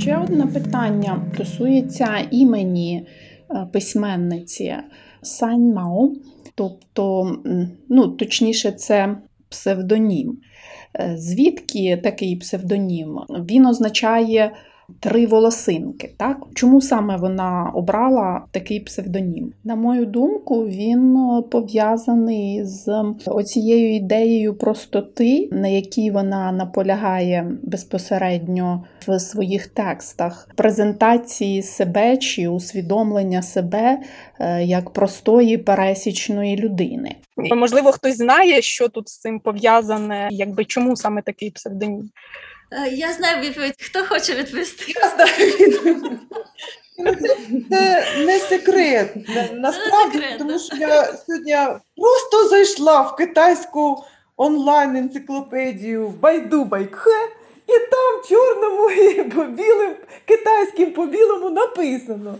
Ще одне питання стосується імені е, письменниці Сань Мао, тобто, ну, точніше, це псевдонім. Е, звідки такий псевдонім? Він означає три волосинки. Так? Чому саме вона обрала такий псевдонім? На мою думку, він е, пов'язаний з оцією ідеєю простоти, на якій вона наполягає безпосередньо в своїх текстах, презентації себе чи усвідомлення себе е, як простої пересічної людини. Можливо, хтось знає, що тут з цим пов'язане, якби чому саме такий псевдонім. Е, я знаю відповідь. Хто хоче відповісти? Я знаю відповідь. Це не секрет. Насправді, секрет, тому що я сьогодні просто зайшла в китайську онлайн-енциклопедію в Байду Байкхе, і там чорному і по білим, китайським по білому написано,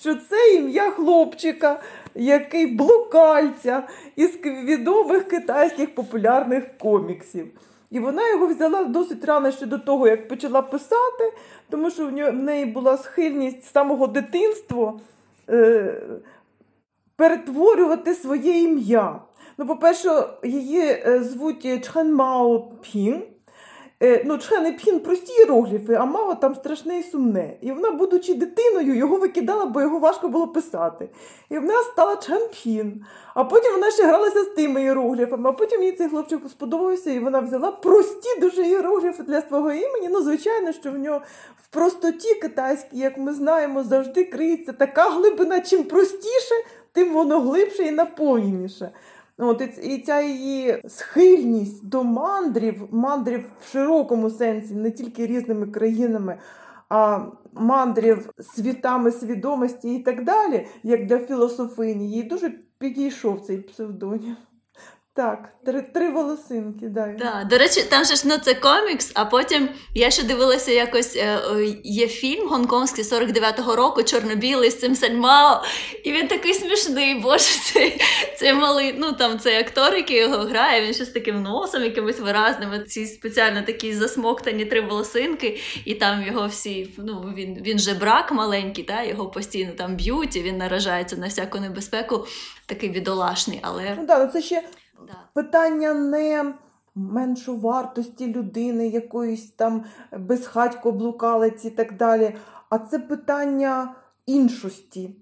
що це ім'я хлопчика, який блукальця із відомих китайських популярних коміксів. І вона його взяла досить рано ще до того, як почала писати, тому що в неї була схильність з самого дитинства е, перетворювати своє ім'я. Ну, По-перше, її е, звуть Чхан Мао Пін, ну, Чхен і прості іерогліфи, а Мао там страшне і сумне. І вона, будучи дитиною, його викидала, бо його важко було писати. І в нас стала Чхен Пін. А потім вона ще гралася з тими іерогліфами, а потім їй цей хлопчик сподобався, і вона взяла прості дуже іерогліфи для свого імені. Ну, звичайно, що в нього в простоті китайській, як ми знаємо, завжди криється така глибина, чим простіше, тим воно глибше і наповненіше. От, і, ця її схильність до мандрів, мандрів в широкому сенсі, не тільки різними країнами, а мандрів світами свідомості і так далі, як для філософині, їй дуже підійшов цей псевдонім. Так, три, три волосинки, дай. Да, до речі, там же ж ну, це комікс, а потім я ще дивилася якось е, є фільм гонконгський 49-го року, чорно-білий з цим Сальмао, і він такий смішний, боже, (laughs) цей, цей малий, ну там цей актор, який його грає, він ще з таким носом, якимось виразним, ці спеціально такі засмоктані три волосинки, і там його всі, ну він, він же брак маленький, та, його постійно там б'ють, і він наражається на всяку небезпеку, такий бідолашний, але Ну, да, це ще да. Питання не меншовартості людини, якоїсь там безхатько блукалець і так далі, а це питання іншості.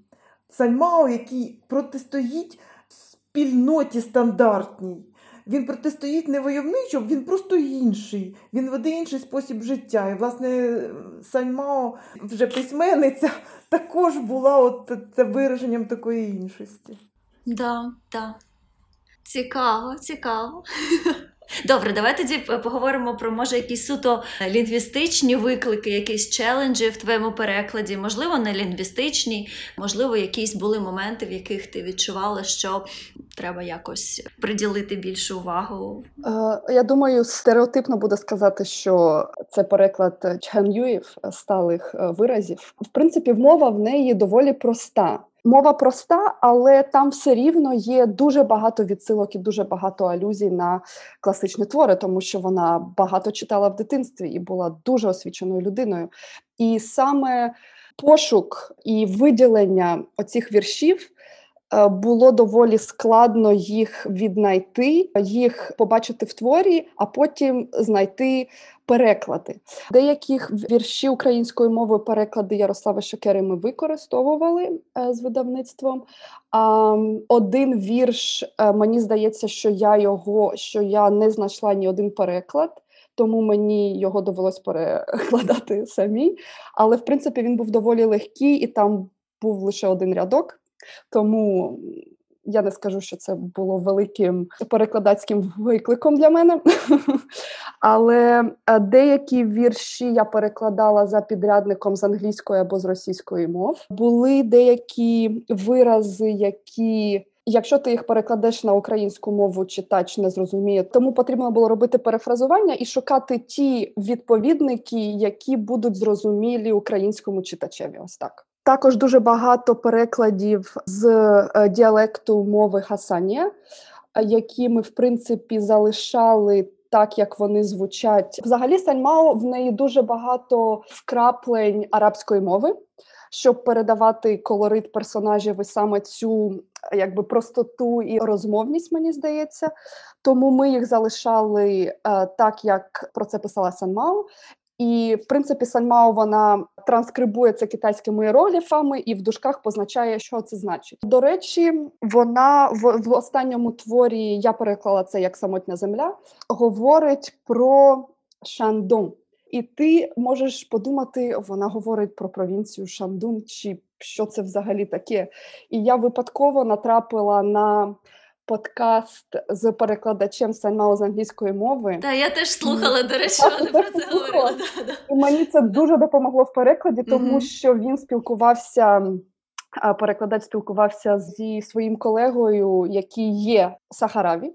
Сальмао, який протистоїть спільноті стандартній. Він протистоїть не войовничо, він просто інший. Він веде інший спосіб життя. І, власне, Сальмао, вже письменниця, також була от це вираженням такої іншості. Да, да. Цікаво, цікаво. Добре, давай тоді поговоримо про може якісь суто лінгвістичні виклики, якісь челенджі в твоєму перекладі, можливо, не лінгвістичні, можливо, якісь були моменти, в яких ти відчувала, що треба якось приділити більше увагу. Е, Я думаю, стереотипно буде сказати, що це переклад чхан'юїв сталих е, виразів. В принципі, мова в неї доволі проста. Мова проста, але там все рівно є дуже багато відсилок і дуже багато алюзій на класичні твори, тому що вона багато читала в дитинстві і була дуже освіченою людиною. І саме пошук і виділення оцих віршів було доволі складно їх віднайти, їх побачити в творі, а потім знайти переклади. Деяких вірші українською мовою переклади Ярослава Шокери ми використовували е, з видавництвом. А один вірш, е, мені здається, що я його що я не знайшла ні один переклад. Тому мені його довелось перекладати самі. Але в принципі він був доволі легкий, і там був лише один рядок. Тому я не скажу, що це було великим перекладацьким (laughs) викликом для мене. (laughs) Але е, деякі вірші я перекладала за підрядником з англійської або з російської мов. Були деякі вирази, які. Якщо ти їх перекладеш на українську мову, читач не зрозуміє, тому потрібно було робити перефразування і шукати ті відповідники, які будуть зрозумілі українському читачеві. Ось так. Також дуже багато перекладів з е, діалекту мови Хасанія, е, які ми в принципі залишали так, як вони звучать. Взагалі, Саньмао в неї дуже багато вкраплень арабської мови, щоб передавати колорит персонажів і саме цю якби простоту і розмовність, мені здається. Тому ми їх залишали е, так, як про це писала Санмао. І в принципі, Санмао вона транскрибує це китайськими іерогліфами і в дужках позначає, що це значить. До речі, вона в, в останньому творі я переклала це як самотня земля, говорить про Шандун. І ти можеш подумати, вона говорить про провінцію Шандун, чи що це взагалі таке. І я випадково натрапила на подкаст з перекладачем Санмао з англійської мови. Та я теж слухала, до речі, вони про це говорили. І мені це дуже допомогло в перекладі, тому що він спілкувався. Перекладач спілкувався зі своїм колегою, який є Сахараві,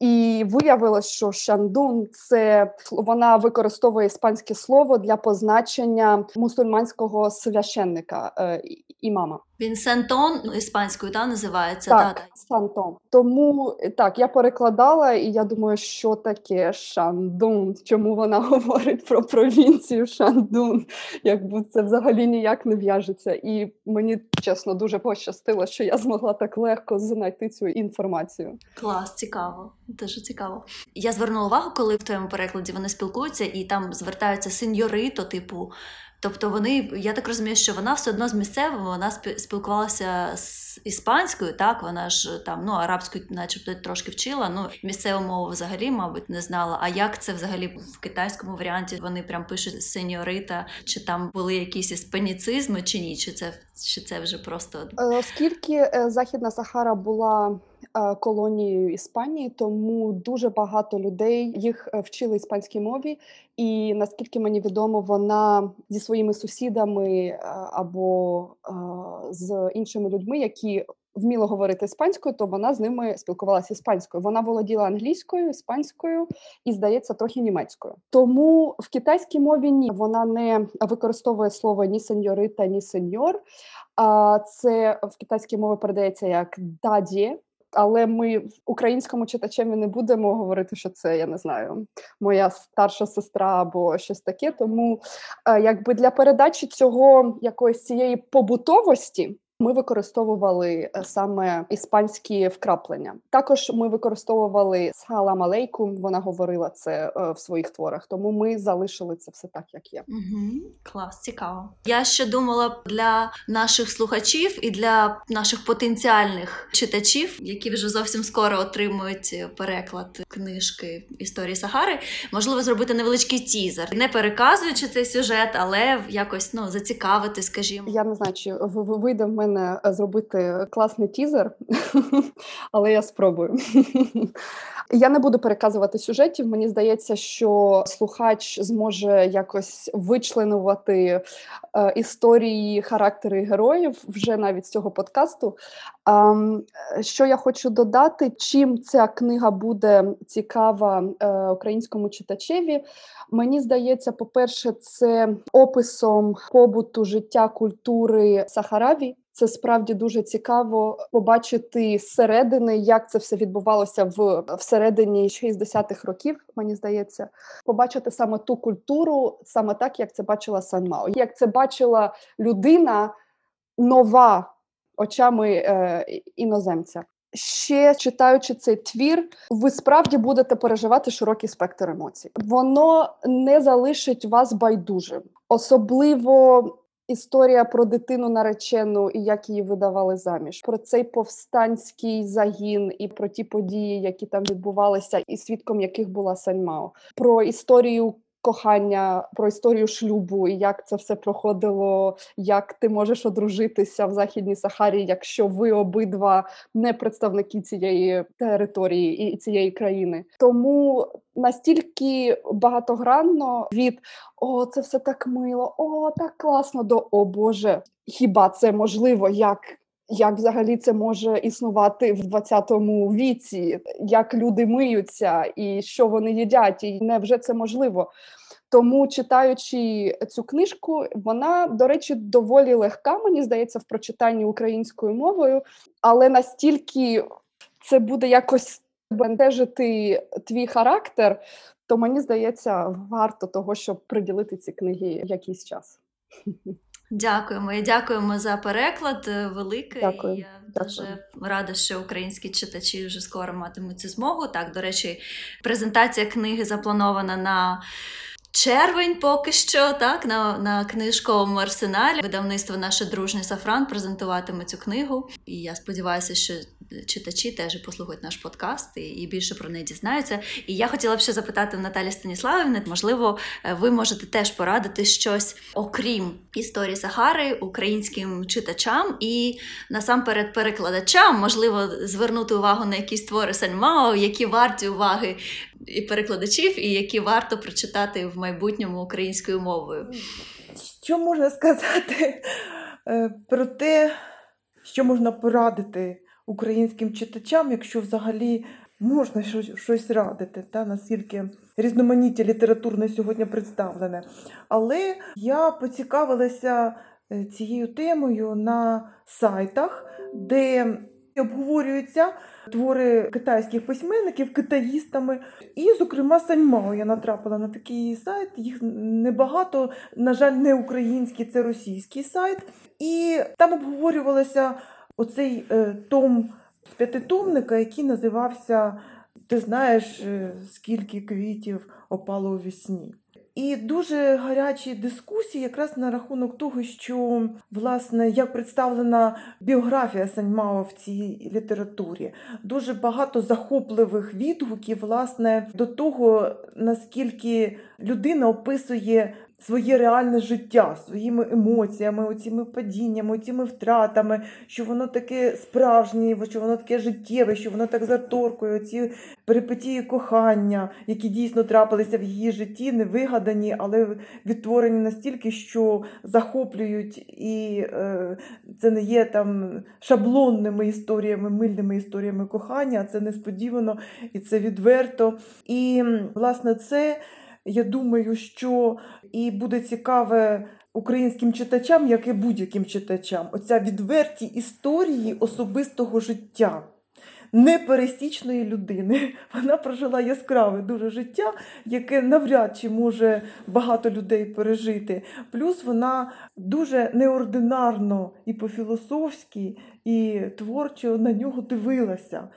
і виявилось, що Шандун це вона використовує іспанське слово для позначення мусульманського священника е, і- імама. Він Сентон ну, іспанською та, називається. Так, да. Сантон. Тому так, я перекладала, і я думаю, що таке Шандун, чому вона (laughs) говорить про провінцію Шандун, якби це взагалі ніяк не в'яжеться. І мені чесно дуже пощастило, що я змогла так легко знайти цю інформацію. Клас, цікаво. Дуже цікаво. Я звернула увагу, коли в твоєму перекладі вони спілкуються і там звертаються сеньорито, типу. Тобто вони, я так розумію, що вона все одно з місцевими, вона спілкувалася з іспанською, так вона ж там ну арабською, начебто, трошки вчила. Ну місцеву мову взагалі, мабуть, не знала. А як це взагалі в китайському варіанті вони прям пишуть сеньорита, чи там були якісь іспаніцизми, чи ні? Чи це чи це вже просто оскільки Західна Сахара була колонією Іспанії, тому дуже багато людей їх вчили іспанській мові, і наскільки мені відомо, вона зі своїми сусідами або з іншими людьми, які вміло говорити іспанською, то вона з ними спілкувалася іспанською. Вона володіла англійською, іспанською і, здається, трохи німецькою. Тому в китайській мові ні вона не використовує слово ні сеньорита, ні сеньор. А це в китайській мові передається як даді. Але ми українському читачеві не будемо говорити, що це я не знаю, моя старша сестра або щось таке. Тому якби для передачі цього якоїсь цієї побутовості ми використовували е, саме іспанські вкраплення. Також ми використовували салам алейкум, Вона говорила це е, в своїх творах, тому ми залишили це все так, як є. Угу. Клас, цікаво. Я ще думала для наших слухачів і для наших потенціальних читачів, які вже зовсім скоро отримують переклад книжки історії Сахари. Можливо, зробити невеличкий тізер, не переказуючи цей сюжет, але якось ну зацікавити, скажімо. Я не знаю, чи вийде в мене мене е, зробити класний тізер, (laughs) але я спробую. (laughs) Я не буду переказувати сюжетів. Мені здається, що слухач зможе якось вичленувати е, історії, характери героїв вже навіть з цього подкасту. Е, що я хочу додати, чим ця книга буде цікава українському читачеві? Мені здається, по-перше, це описом побуту життя культури Сахараві. Це справді дуже цікаво побачити зсередини, як це все відбувалося в всередині 60-х років. Мені здається, побачити саме ту культуру, саме так, як це бачила Санмао, як це бачила людина нова очами е, іноземця. Ще читаючи цей твір, ви справді будете переживати широкий спектр емоцій. Воно не залишить вас байдужим, особливо Історія про дитину наречену і як її видавали заміж, про цей повстанський загін і про ті події, які там відбувалися, і свідком яких була Саньмао, про історію кохання, про історію шлюбу, і як це все проходило, як ти можеш одружитися в Західній Сахарі, якщо ви обидва не представники цієї території і цієї країни. Тому настільки багатогранно від о, це все так мило, о, так класно до о Боже. Хіба це можливо? Як як взагалі це може існувати в 20-му віці, як люди миються і що вони їдять, і невже це можливо? Тому, читаючи цю книжку, вона, до речі, доволі легка, мені здається, в прочитанні українською мовою, але настільки це буде якось бентежити твій характер, то мені здається, варто того, щоб приділити ці книги якийсь час. (laughs) Дякуємо і дякуємо за переклад е, великий. Дякую. Я Дякую. дуже рада, що українські читачі вже скоро матимуть цю змогу. Так, до речі, презентація книги запланована на. Червень поки що так на на книжковому арсеналі видавництво наше дружнє Сафран презентуватиме цю книгу. І я сподіваюся, що читачі теж послухають наш подкаст і, і більше про неї дізнаються. І я хотіла б ще запитати в Наталі Станіславівни, можливо, е, ви можете теж порадити щось, окрім історії Сахари, українським читачам і насамперед перекладачам, можливо, звернути увагу на якісь твори Сальмао, які варті уваги і перекладачів, і які варто прочитати в майбутньому українською мовою. Що можна сказати е, про те, що можна порадити українським читачам, якщо взагалі можна щось радити, та наскільки різноманіття літературне сьогодні представлене. Але я поцікавилася е, цією темою на сайтах, де обговорюються твори китайських письменників китаїстами. І, зокрема, Саньмао я натрапила на такий сайт. Їх небагато, на жаль, не український, це російський сайт. І там обговорювалося оцей е, том з п'ятитомника, який називався ти знаєш, е, скільки квітів опало у вісні. І дуже гарячі дискусії якраз на рахунок того, що власне як представлена біографія Саньмао в цій літературі. Дуже багато захопливих відгуків, власне, до того, наскільки людина описує своє реальне життя своїми емоціями, оціми падіннями, оціми втратами, що воно таке справжнє, що воно таке життєве, що воно так заторкує, ці перипетії кохання, які дійсно трапилися в її житті, не вигадані, але відтворені настільки, що захоплюють, і е, це не є там шаблонними історіями, мильними історіями кохання, а це несподівано і це відверто. І власне це. Я думаю, що і буде цікаве українським читачам, як і будь-яким читачам, оця відверті історії особистого життя. Непересічної людини. (laughs) Вона прожила яскраве дуже життя, яке навряд чи може багато людей пережити. Плюс вона дуже неординарно і по-філософськи, і творчо на нього дивилася,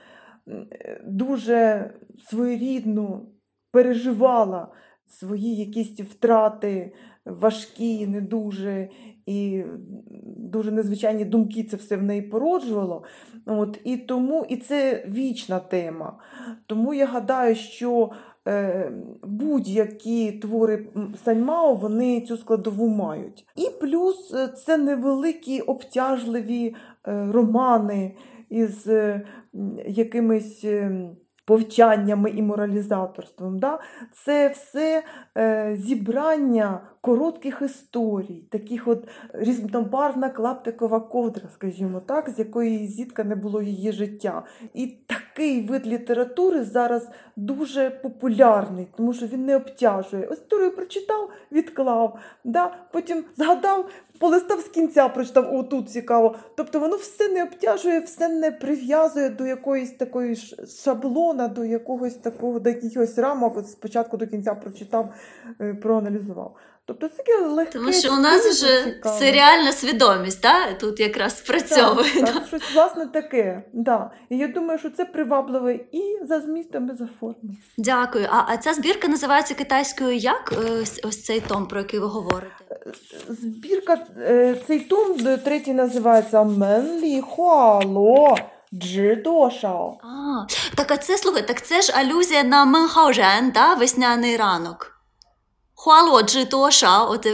дуже своєрідно переживала свої якісь втрати важкі, не дуже і дуже незвичайні думки це все в неї породжувало. От, І тому і це вічна тема. Тому я гадаю, що е, будь-які твори Саньмао вони цю складову мають. І плюс е, це невеликі обтяжливі е, романи із е, якимись. Повчаннями і моралізаторством. Да? Це все е, зібрання коротких історій, таких от різнобарвна клаптикова ковдра, скажімо так, з якої зітка не було її життя. І такий вид літератури зараз дуже популярний, тому що він не обтяжує. Ось історію прочитав, відклав, да? потім згадав, полистав з кінця, прочитав, о, тут цікаво. Тобто воно все не обтяжує, все не прив'язує до якоїсь такої шаблона, до якогось такого, до якихось рамок. Спочатку до кінця прочитав, е, проаналізував. Тобто це таке легке. Тому що у нас вже серіальна свідомість, да? тут якраз спрацьовує. Так, так, щось власне таке. Да. І я думаю, що це привабливе і за змістом, і за формою. Дякую. А, а ця збірка називається китайською як? Ось, ось цей том, про який ви говорите? Збірка, е, цей том третій називається Менлі Хуало Джидошао. А, так а це слухай, так це ж алюзія на Менхаожен, да? весняний ранок. Хуало джитоша, от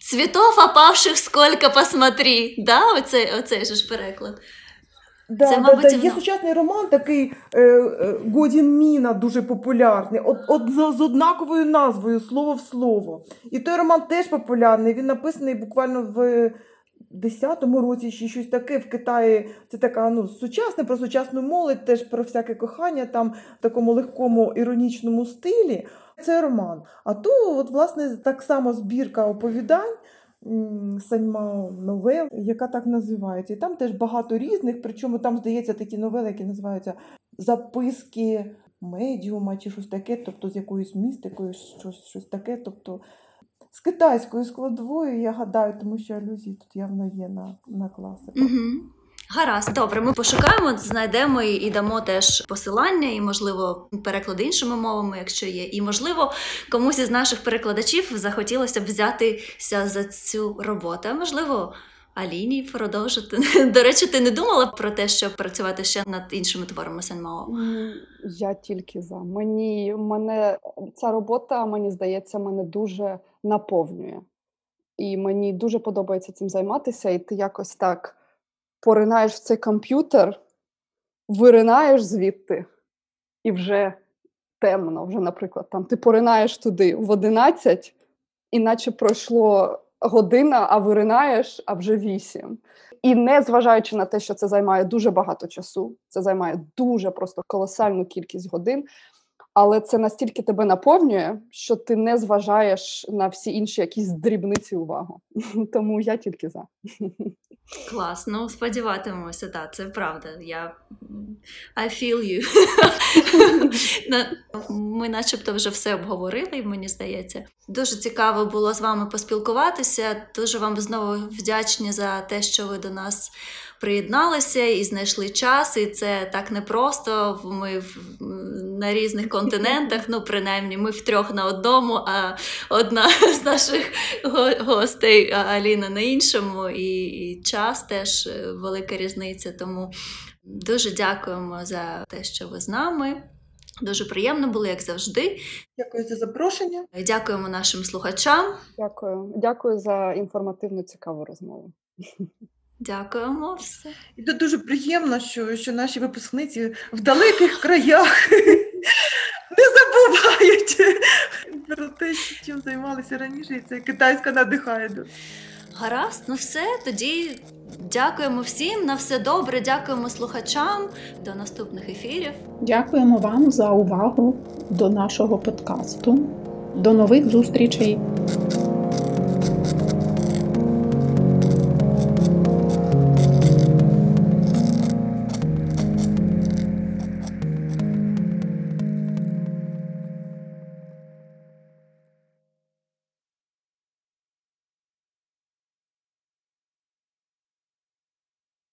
цвітов опавших сколько посмотри. Да? Оцей же ж переклад. Да, Це, да, мабуть, да. Є воно. сучасний роман, такий е, е, Годін Міна, дуже популярний, от, от з, з однаковою назвою слово в слово. І той роман теж популярний. Він написаний буквально в 10-му році чи щось таке в Китаї. Це така ну, сучасне, про сучасну молодь, теж про всяке кохання, там в такому легкому іронічному стилі. Це роман. А то, от, власне, так само збірка оповідань. м, Саньмао новел, яка так називається. І там теж багато різних, причому там, здається, такі новели, які називаються записки медіума чи щось таке, тобто з якоюсь містикою, щось, щось таке. Тобто з китайською складовою, я гадаю, тому що алюзії тут явно є на, на класику. Угу. Гаразд, добре, ми пошукаємо, знайдемо і, дамо теж посилання, і, можливо, переклади іншими мовами, якщо є. І, можливо, комусь із наших перекладачів захотілося б взятися за цю роботу. Можливо, Аліні продовжити. (laughs) До речі, ти не думала про те, щоб працювати ще над іншими творами Сенмао? Я тільки за. Мені мене ця робота, мені здається, мене дуже наповнює. І мені дуже подобається цим займатися, і ти якось так поринаєш в цей комп'ютер, виринаєш звідти, і вже темно. Вже, наприклад, там ти поринаєш туди в 11, іначе пройшло година, а виринаєш, а вже 8. І не зважаючи на те, що це займає дуже багато часу, це займає дуже просто колосальну кількість годин. Але це настільки тебе наповнює, що ти не зважаєш на всі інші якісь дрібниці увагу. (laughs) Тому я тільки за. Клас, ну сподіватимемося, так, це правда. Я I feel you. (laughs) Ми начебто вже все обговорили, мені здається. Дуже цікаво було з вами поспілкуватися. Дуже вам знову вдячні за те, що ви до нас приєдналися і знайшли час. І це так непросто. Ми на різних континентах, ну принаймні, ми втрьох на одному, а одна з наших гостей, Аліна на іншому, і, і час теж е, велика різниця. Тому дуже дякуємо за те, що ви з нами. Дуже приємно було, як завжди. Дякую за запрошення. Дякуємо нашим слухачам. Дякую. Дякую за інформативну цікаву розмову. Дякуємо все. І дуже приємно, що, що наші випускниці в далеких краях забувають про те, чим займалися раніше, і це китайська надихає. Гаразд, ну все. Тоді дякуємо всім. На все добре. Дякуємо слухачам. До наступних ефірів. Дякуємо вам за увагу до нашого подкасту. До нових зустрічей!